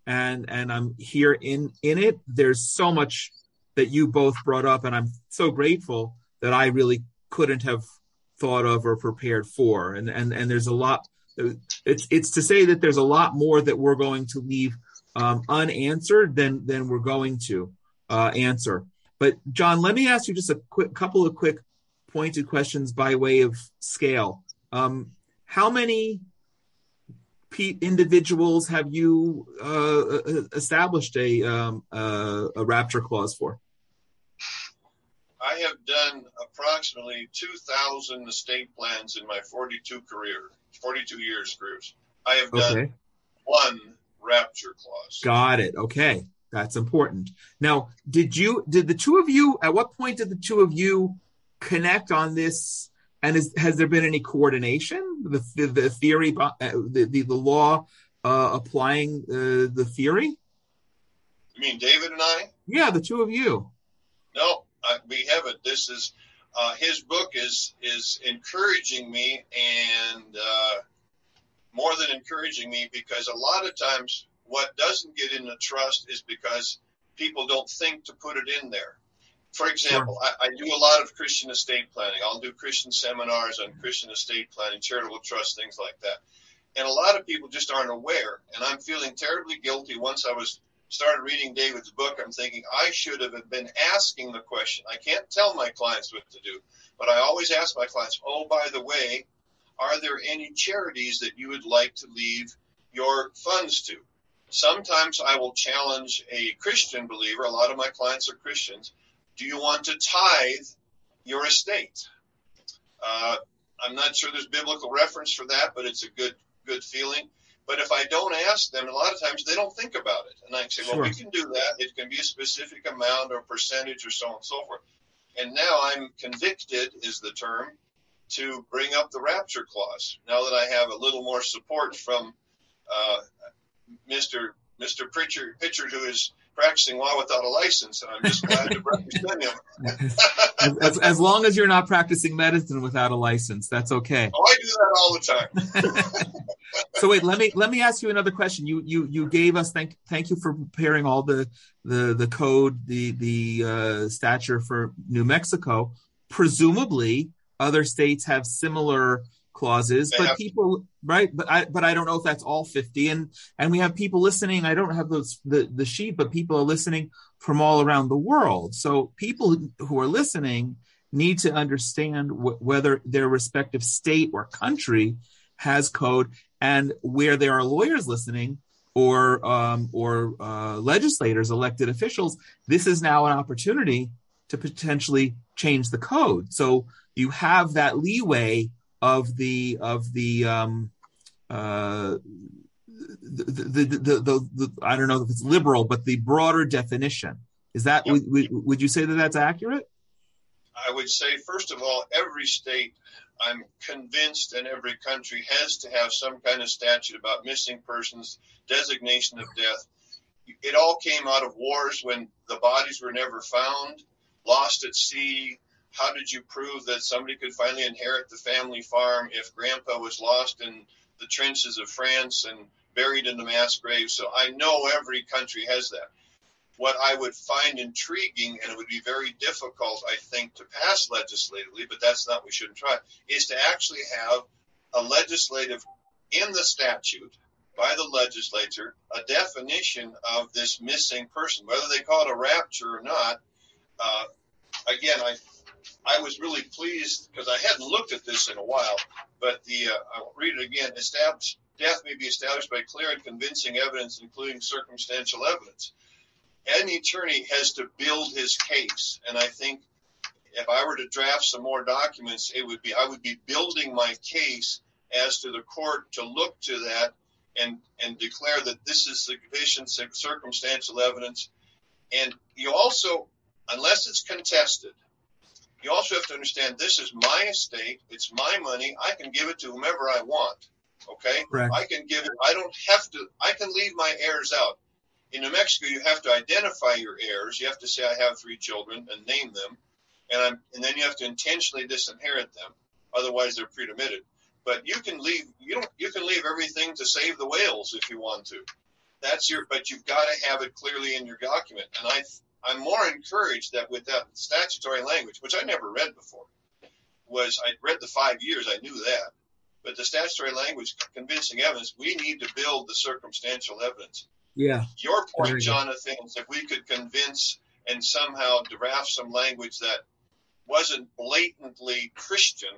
and and I'm here in in it, there's so much that you both brought up, and I'm so grateful that I really couldn't have thought of or prepared for. And and and there's a lot. It's it's to say that there's a lot more that we're going to leave um, unanswered than than we're going to uh, answer. But John, let me ask you just a quick couple of quick pointed questions by way of scale. Um, how many individuals have you uh, established a, um, uh, a rapture clause for? I have done approximately 2,000 estate plans in my 42 career, 42 years careers. I have done okay. one rapture clause. Got it. Okay. That's important. Now, did you, did the two of you, at what point did the two of you connect on this? And is, has there been any coordination? The, the, the theory, uh, the, the, the law uh, applying uh, the theory? You mean David and I? Yeah, the two of you. No, uh, we haven't. This is uh, his book is is encouraging me and uh, more than encouraging me because a lot of times what doesn't get in the trust is because people don't think to put it in there. For example, sure. I, I, do a lot of Christian estate planning. I'll do Christian seminars on Christian estate planning, charitable trust, things like that. And a lot of people just aren't aware. And I'm feeling terribly guilty once I was started reading David's book, I'm thinking I should have been asking the question. I can't tell my clients what to do, but I always ask my clients, oh, by the way, are there any charities that you would like to leave your funds to? Sometimes I will challenge a Christian believer. A lot of my clients are Christians. Do you want to tithe your estate? Uh, I'm not sure there's biblical reference for that, but it's a good good feeling. But if I don't ask them, a lot of times they don't think about it. And I say, well, sure. we can do that. It can be a specific amount or percentage or so on and so forth. And now I'm convicted, is the term, to bring up the rapture clause. Now that I have a little more support from uh, Mr. Mr. Pritchard, Pritchard, who is practicing law without a license, and I'm just glad to represent him. as, as, as, long as you're not practicing medicine without a license, that's okay. Oh, I do that all the time. so wait, let me let me ask you another question. You you you gave us thank thank you for preparing all the the the code, the the uh, stature for New Mexico. Presumably, other states have similar clauses, but people, right? But I, but I don't know if that's all 50. And, and we have people listening. I don't have those, the, the sheet, but people are listening from all around the world. So people who are listening need to understand wh- whether their respective state or country has code and where there are lawyers listening or, um, or, uh, legislators, elected officials. This is now an opportunity to potentially change the code. So you have that leeway of the of the um uh the the, the, the, the I don't know if it's liberal, but the broader definition is that yep. would, would you say that that's accurate? I would say first of all, every state, I'm convinced, and every country has to have some kind of statute about missing persons, designation of death. It all came out of wars when the bodies were never found, lost at sea, how did you prove that somebody could finally inherit the family farm if grandpa was lost in the trenches of France and buried in the mass grave? So I know every country has that. What I would find intriguing, and it would be very difficult, I think, to pass legislatively, but that's not we shouldn't try, is to actually have a legislative in the statute by the legislature a definition of this missing person, whether they call it a rapture or not. Uh, again, I I was really pleased because I hadn't looked at this in a while, but the uh, I'll read it again. Established death may be established by clear and convincing evidence, including circumstantial evidence. Any attorney has to build his case, and I think if I were to draft some more documents, it would be I would be building my case as to the court to look to that and and declare that this is sufficient circumstantial evidence. And you also, unless it's contested, you also have to understand this is my estate. It's my money. I can give it to whomever I want. Okay. Correct. I can give it. I don't have to. I can leave my heirs out. In New Mexico, you have to identify your heirs. You have to say I have three children and name them, and I'm, and then you have to intentionally disinherit them. Otherwise, they're pretermitted. But you can leave. You don't. You can leave everything to save the whales if you want to. That's your. But you've got to have it clearly in your document. And I I'm more encouraged that with that statutory language, which I never read before, was I read the five years, I knew that. But the statutory language, convincing evidence, we need to build the circumstantial evidence. Yeah. Your point, Jonathan, is if we could convince and somehow draft some language that wasn't blatantly Christian,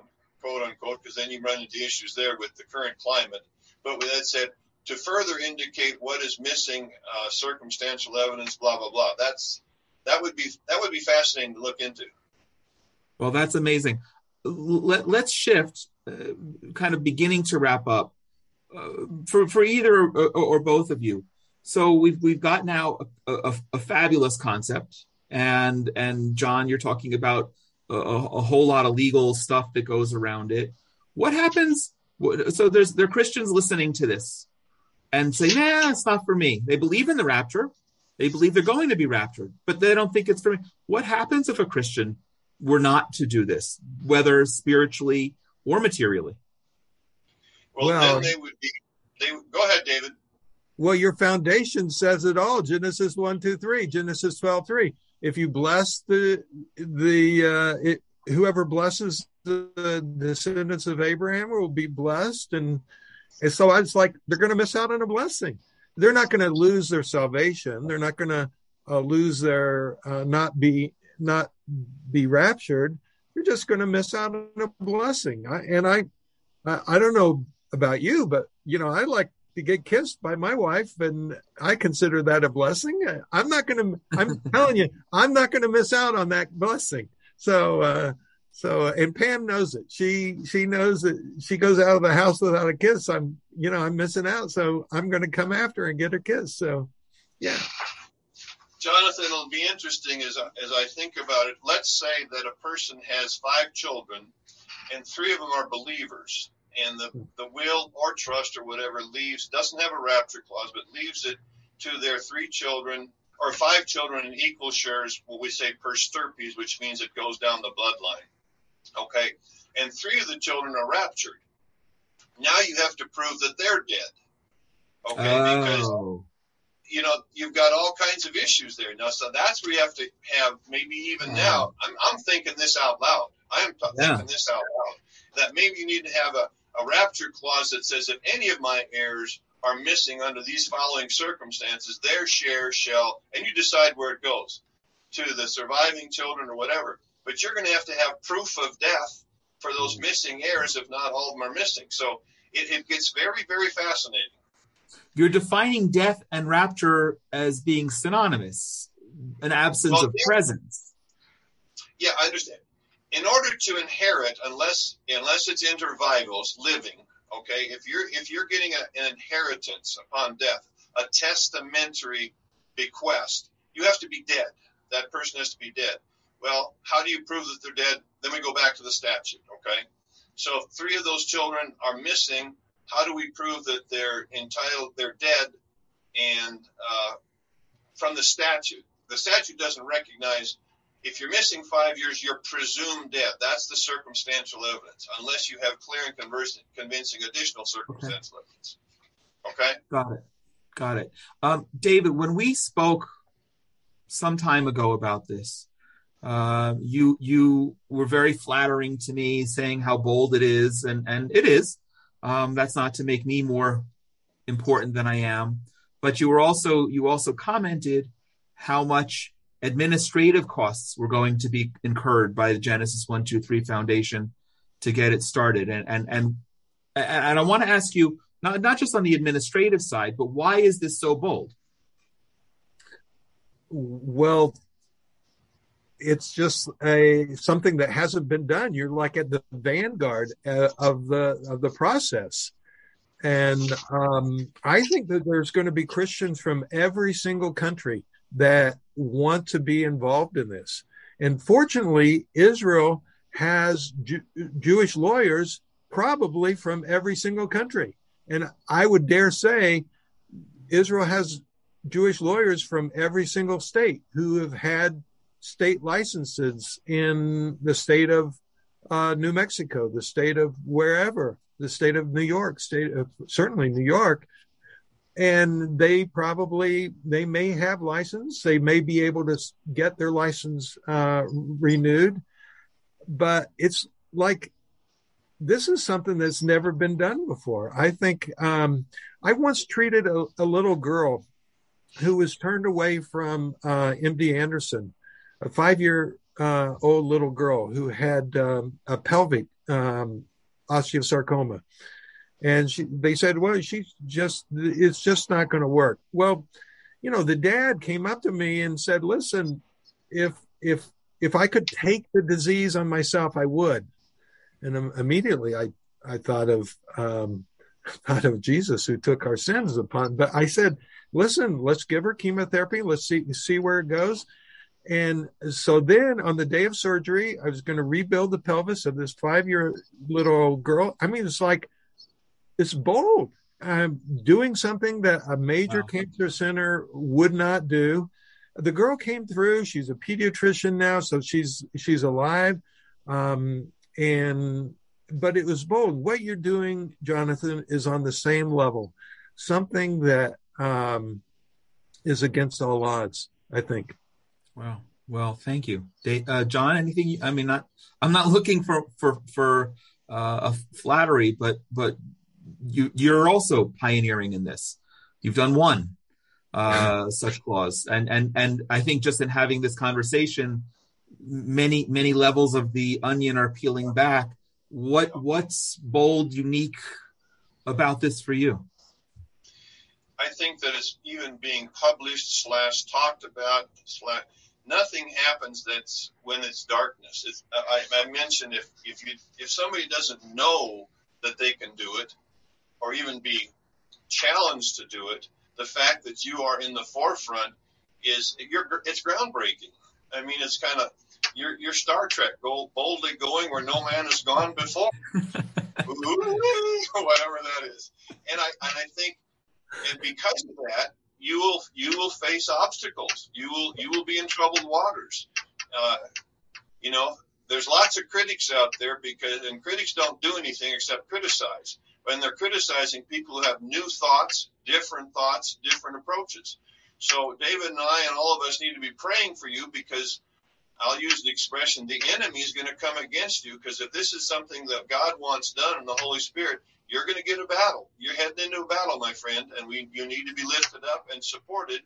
quote unquote, because then you run into issues there with the current climate. But with that said, to further indicate what is missing, uh, circumstantial evidence, blah blah blah. That's that would be that would be fascinating to look into. Well, that's amazing. Let, let's shift, uh, kind of beginning to wrap up uh, for for either or, or, both of you. So we've we've got now a, a, a fabulous concept, and and John, you're talking about a, a, whole lot of legal stuff that goes around it. What happens? So there's there are Christians listening to this and say, "Nah, it's not for me." They believe in the rapture, they believe they're going to be raptured, but they don't think it's for me. What happens if a Christian were not to do this, whether spiritually or materially? Well, well then they would be. They would, go ahead, David. Well, your foundation says it all. Genesis one, two, three. Genesis twelve, three. If you bless the the uh, it, whoever blesses the descendants of Abraham will be blessed, and and so it's like they're going to miss out on a blessing they're not going to lose their salvation. They're not going to uh, lose their uh, not be not be raptured. You're just going to miss out on a blessing. I, and I, I, don't know about you, but you know, I like to get kissed by my wife, and I consider that a blessing. I'm not going to. I'm telling you, I'm not going to miss out on that blessing. So. uh so and Pam knows it. She she knows that she goes out of the house without a kiss. I'm you know I'm missing out. So I'm going to come after and get a kiss. So yeah. Jonathan, it'll be interesting as as I think about it. Let's say that a person has five children, and three of them are believers, and the hmm. the will or trust or whatever leaves doesn't have a rapture clause, but leaves it to their three children or five children in equal shares. What we say per stirpes, which means it goes down the bloodline. Okay. And three of the children are raptured. Now you have to prove that they're dead. Okay. Oh. Because, you know, you've got all kinds of issues there. Now, so that's where you have to have maybe even hmm. now. I'm, I'm thinking this out loud. I am yeah. thinking this out loud. That maybe you need to have a, a rapture clause that says if any of my heirs are missing under these following circumstances, their share shall, and you decide where it goes to the surviving children or whatever but you're going to have to have proof of death for those mm-hmm. missing heirs if not all of them are missing. So it, it gets very, very fascinating. You're defining death and rapture as being synonymous, an absence well, of yeah. presence. Yeah, I understand. In order to inherit, unless unless it's inter vivos, living, okay, if you're if you're getting a, an inheritance upon death, a testamentary bequest, you have to be dead. That person has to be dead. Well, how do you prove that they're dead? Then we go back to the statute, okay? So if three of those children are missing, how do we prove that they're entitled, they're dead? And uh, from the statute, the statute doesn't recognize if you're missing five years, you're presumed dead. That's the circumstantial evidence, unless you have clear and convincing additional circumstantial okay. evidence. Okay? Got it. Got it. Um, David, when we spoke some time ago about this, uh, you you were very flattering to me, saying how bold it is, and and it is. Um, that's not to make me more important than I am, but you were also you also commented how much administrative costs were going to be incurred by the Genesis 123 Foundation to get it started. And and and and I want to ask you not not just on the administrative side, but why is this so bold? Well, it's just a something that hasn't been done. You're like at the vanguard uh, of the of the process, and um, I think that there's going to be Christians from every single country that want to be involved in this. And fortunately, Israel has Jewish lawyers probably from every single country. And I would dare say Israel has Jewish lawyers from every single state who have had state licenses in the state of uh, New Mexico, the state of wherever, the state of New York, state of certainly New York, and they probably they may have license. They may be able to get their license uh, renewed. But it's like this is something that's never been done before. I think um, i once treated a, a, little girl who was turned away from uh, md anderson a five year uh, old little girl who had um, a pelvic um, osteosarcoma. And she they said well she's just it's just not going to work. Well you know the dad came up to me and said listen if if if i could take the disease on myself i would. And immediately i i thought of um thought of jesus who took our sins upon but i said listen let's give her chemotherapy. Let's see see where it goes and so then on the day of surgery i was going to rebuild the pelvis of this five year little girl i mean it's like it's bold. I'm doing something that a major wow. cancer center would not do. The girl came through. She's a pediatrician now, so she's she's alive. Um, and but it was bold. What you're doing, Jonathan, is on the same level. Something that um, is against all odds. I think. Wow. Well, thank you, uh, John. Anything? I mean, not. I'm not looking for for for uh, a flattery, but but you you're also pioneering in this. You've done one uh, such clause, and and and I think just in having this conversation, many many levels of the onion are peeling back. What what's bold, unique about this for you? I think that it's even being published slash talked about slash nothing happens that's when it's darkness. It's, I, I mentioned if if you if somebody doesn't know that they can do it, or even be challenged to do it, the fact that you are in the forefront is you're, it's groundbreaking. I mean, it's kind of you're, you're Star Trek, go boldly going where no man has gone before, whatever that is. And I and I think, and because of that, you will you will face obstacles. You will you will be in troubled waters. Uh, you know, there's lots of critics out there because and critics don't do anything except criticize when they're criticizing people who have new thoughts, different thoughts, different approaches. So David and I and all of us need to be praying for you because I'll use the expression the enemy is going to come against you because if this is something that God wants done in the Holy Spirit, you're going to get a battle. You're heading into a battle, my friend, and we you need to be lifted up and supported.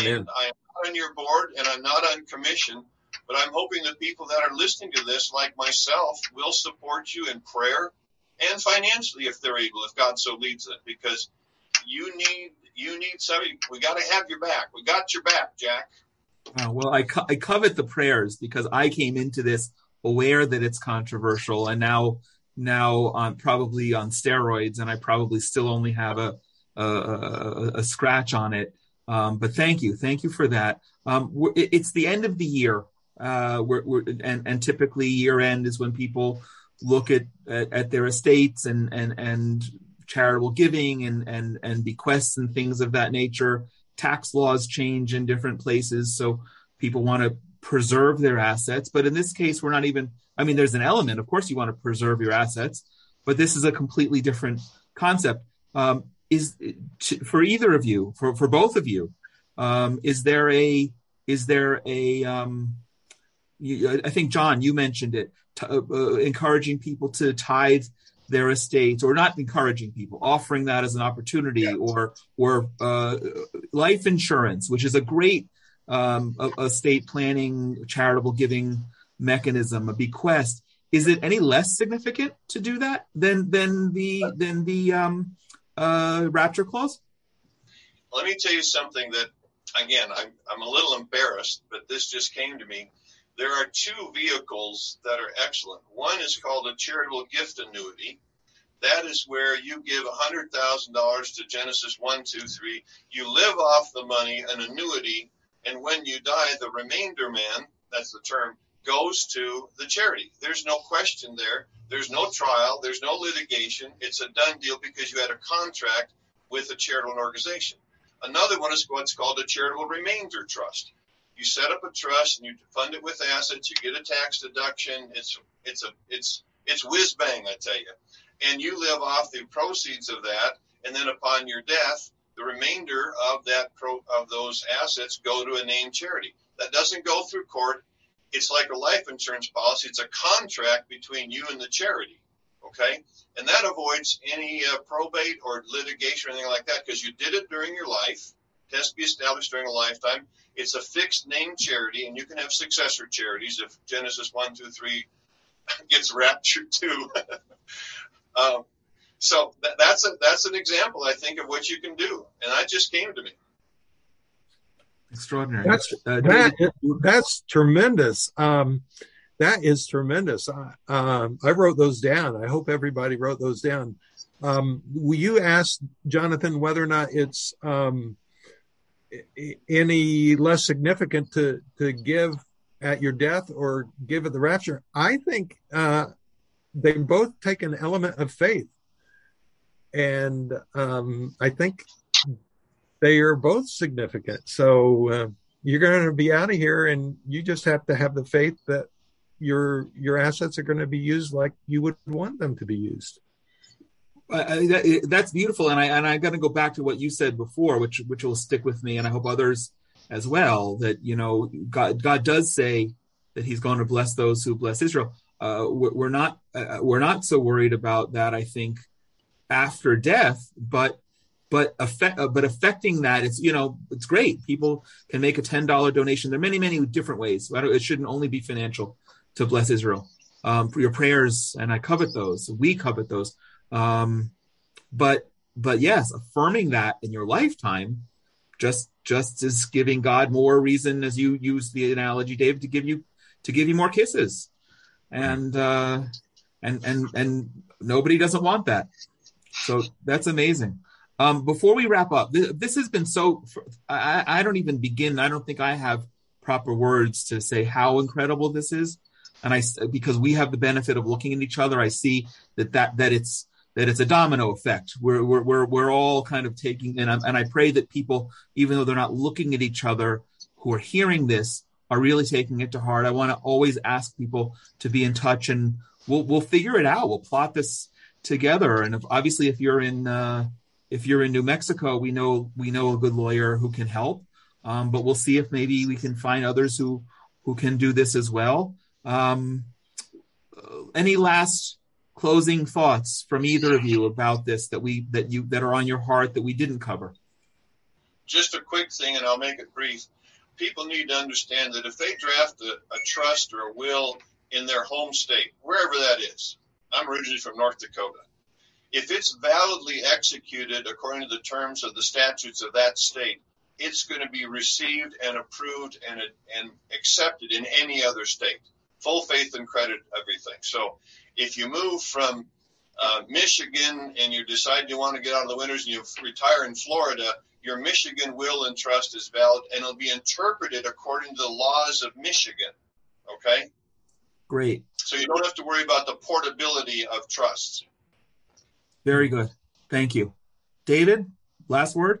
Amen. And I am not on your board and I'm not on commission, but I'm hoping that people that are listening to this, like myself, will support you in prayer and financially if they're able, if God so leads them, because you need you need somebody. We got to have your back. We got your back, Jack. Uh, well, I co- I covet the prayers because I came into this aware that it's controversial, and now now on probably on steroids, and I probably still only have a a, a, a scratch on it. Um, but thank you, thank you for that. Um, it's the end of the year, uh, we're, we're, and and typically year end is when people look at, at, at their estates and, and, and charitable giving and, and, and bequests and things of that nature. Tax laws change in different places. So people want to preserve their assets. But in this case, we're not even, I mean, there's an element, of course, you want to preserve your assets, but this is a completely different concept. Um, is for either of you, for, for both of you, um, is there a, is there a, um, you, I think John, you mentioned it, t- uh, uh, encouraging people to tithe their estates, or not encouraging people, offering that as an opportunity, yeah. or or uh, life insurance, which is a great um, estate planning, charitable giving mechanism, a bequest, is it any less significant to do that than than the than the um, uh, rapture clause? Let me tell you something that, again, I'm I'm a little embarrassed, but this just came to me. There are two vehicles that are excellent. One is called a charitable gift annuity. That is where you give $100,000 to Genesis 1, 2, 3. You live off the money, an annuity, and when you die, the remainder man, that's the term, goes to the charity. There's no question there. There's no trial. There's no litigation. It's a done deal because you had a contract with a charitable organization. Another one is what's called a charitable remainder trust. You set up a trust and you fund it with assets. You get a tax deduction. It's it's a it's it's whiz bang, I tell you. And you live off the proceeds of that, and then upon your death, the remainder of that pro, of those assets go to a named charity. That doesn't go through court it's like a life insurance policy. It's a contract between you and the charity. Okay. And that avoids any uh, probate or litigation or anything like that because you did it during your life. It has to be established during a lifetime. It's a fixed name charity, and you can have successor charities if Genesis 1, 2, 3 gets raptured too. um, so that, that's a, that's an example, I think, of what you can do. And that just came to me. Extraordinary. That's uh, that, that's tremendous. Um, that is tremendous. I, um, I wrote those down. I hope everybody wrote those down. Um, will you ask Jonathan whether or not it's um, any less significant to to give at your death or give at the rapture? I think uh, they both take an element of faith, and um, I think they are both significant. So uh, you're going to be out of here, and you just have to have the faith that your your assets are going to be used like you would want them to be used. Uh, that, that's beautiful, and I and I got to go back to what you said before, which which will stick with me, and I hope others as well. That you know, God God does say that He's going to bless those who bless Israel. Uh, we're not uh, we're not so worried about that. I think after death, but but affect, uh, but affecting that it's you know it's great. People can make a $10 donation. There are many many different ways. It shouldn't only be financial to bless israel. Um, for your prayers and i covet those. We covet those. Um, but but yes affirming that in your lifetime just just is giving god more reason as you use the analogy david to give you to give you more kisses. And uh and and and nobody doesn't want that. So that's amazing um, before we wrap up, this, this has been so. I, I don't even begin. I don't think I have proper words to say how incredible this is, and I because we have the benefit of looking at each other. I see that that that it's that it's a domino effect. We're we're we're, we're all kind of taking and I, and I pray that people, even though they're not looking at each other, who are hearing this, are really taking it to heart. I want to always ask people to be in touch, and we'll we'll figure it out. We'll plot this together. And if, obviously, if you're in uh, if you're in New Mexico, we know we know a good lawyer who can help. Um, but we'll see if maybe we can find others who who can do this as well. Um, any last closing thoughts from either of you about this that we that you that are on your heart that we didn't cover? Just a quick thing, and I'll make it brief. People need to understand that if they draft a, a trust or a will in their home state, wherever that is, I'm originally from North Dakota if it's validly executed according to the terms of the statutes of that state, it's going to be received and approved and, and accepted in any other state. Full faith and credit, everything. So if you move from uh, Michigan and you decide you want to get out of the winters and you retire in Florida, your Michigan will and trust is valid and it'll be interpreted according to the laws of Michigan. Okay? Great. So you don't have to worry about the portability of trusts. Very good. Thank you. David, last word?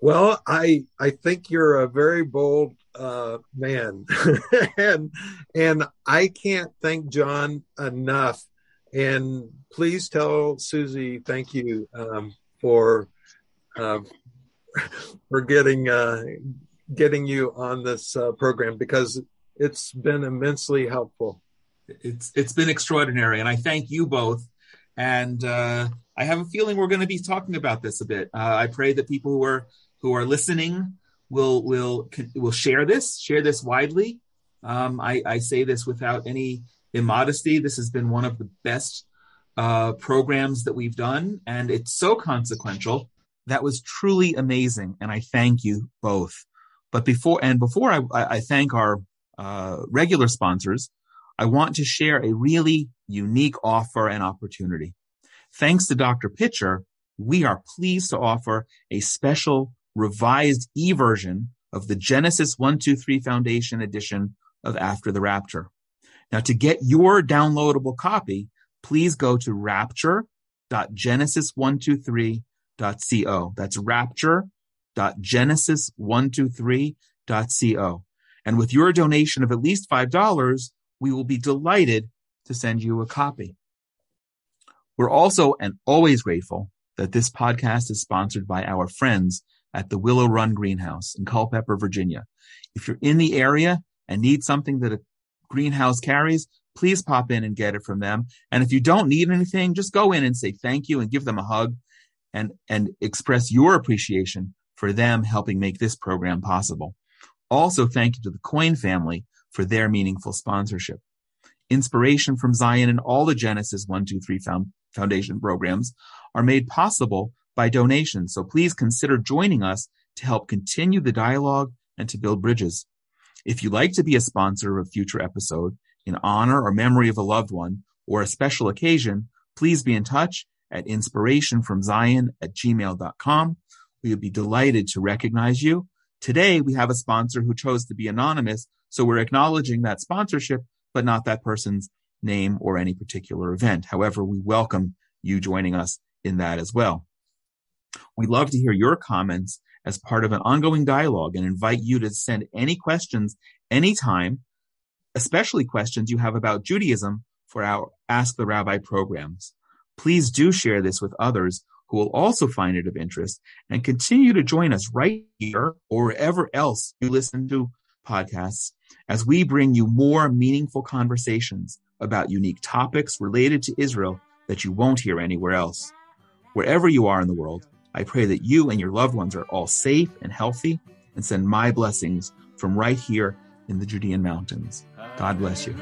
Well, I I think you're a very bold uh, man, and and I can't thank John enough. And please tell Susie thank you um, for uh, for getting uh, getting you on this uh, program because it's been immensely helpful. It's it's been extraordinary, and I thank you both and uh, I have a feeling we're going to be talking about this a bit. Uh, I pray that people who are who are listening will will will share this, share this widely. Um, I, I say this without any immodesty. This has been one of the best uh, programs that we've done, and it's so consequential. That was truly amazing, and I thank you both. But before and before I, I thank our uh, regular sponsors, I want to share a really unique offer and opportunity. Thanks to Dr. Pitcher, we are pleased to offer a special revised e-version of the Genesis 123 Foundation edition of After the Rapture. Now, to get your downloadable copy, please go to rapture.genesis123.co. That's rapture.genesis123.co. And with your donation of at least $5, we will be delighted to send you a copy. We're also and always grateful that this podcast is sponsored by our friends at the Willow Run Greenhouse in Culpeper, Virginia. If you're in the area and need something that a greenhouse carries, please pop in and get it from them. And if you don't need anything, just go in and say thank you and give them a hug and, and express your appreciation for them helping make this program possible. Also, thank you to the Coin family for their meaningful sponsorship. Inspiration from Zion and all the Genesis 123 Foundation programs are made possible by donations. So please consider joining us to help continue the dialogue and to build bridges. If you'd like to be a sponsor of a future episode in honor or memory of a loved one or a special occasion, please be in touch at inspirationfromzion at gmail.com. We would be delighted to recognize you. Today, we have a sponsor who chose to be anonymous, so we're acknowledging that sponsorship, but not that person's name or any particular event. However, we welcome you joining us in that as well. We'd love to hear your comments as part of an ongoing dialogue and invite you to send any questions anytime, especially questions you have about Judaism for our Ask the Rabbi programs. Please do share this with others who will also find it of interest and continue to join us right here or wherever else you listen to podcasts as we bring you more meaningful conversations about unique topics related to Israel that you won't hear anywhere else. Wherever you are in the world, I pray that you and your loved ones are all safe and healthy and send my blessings from right here in the Judean mountains. God bless you.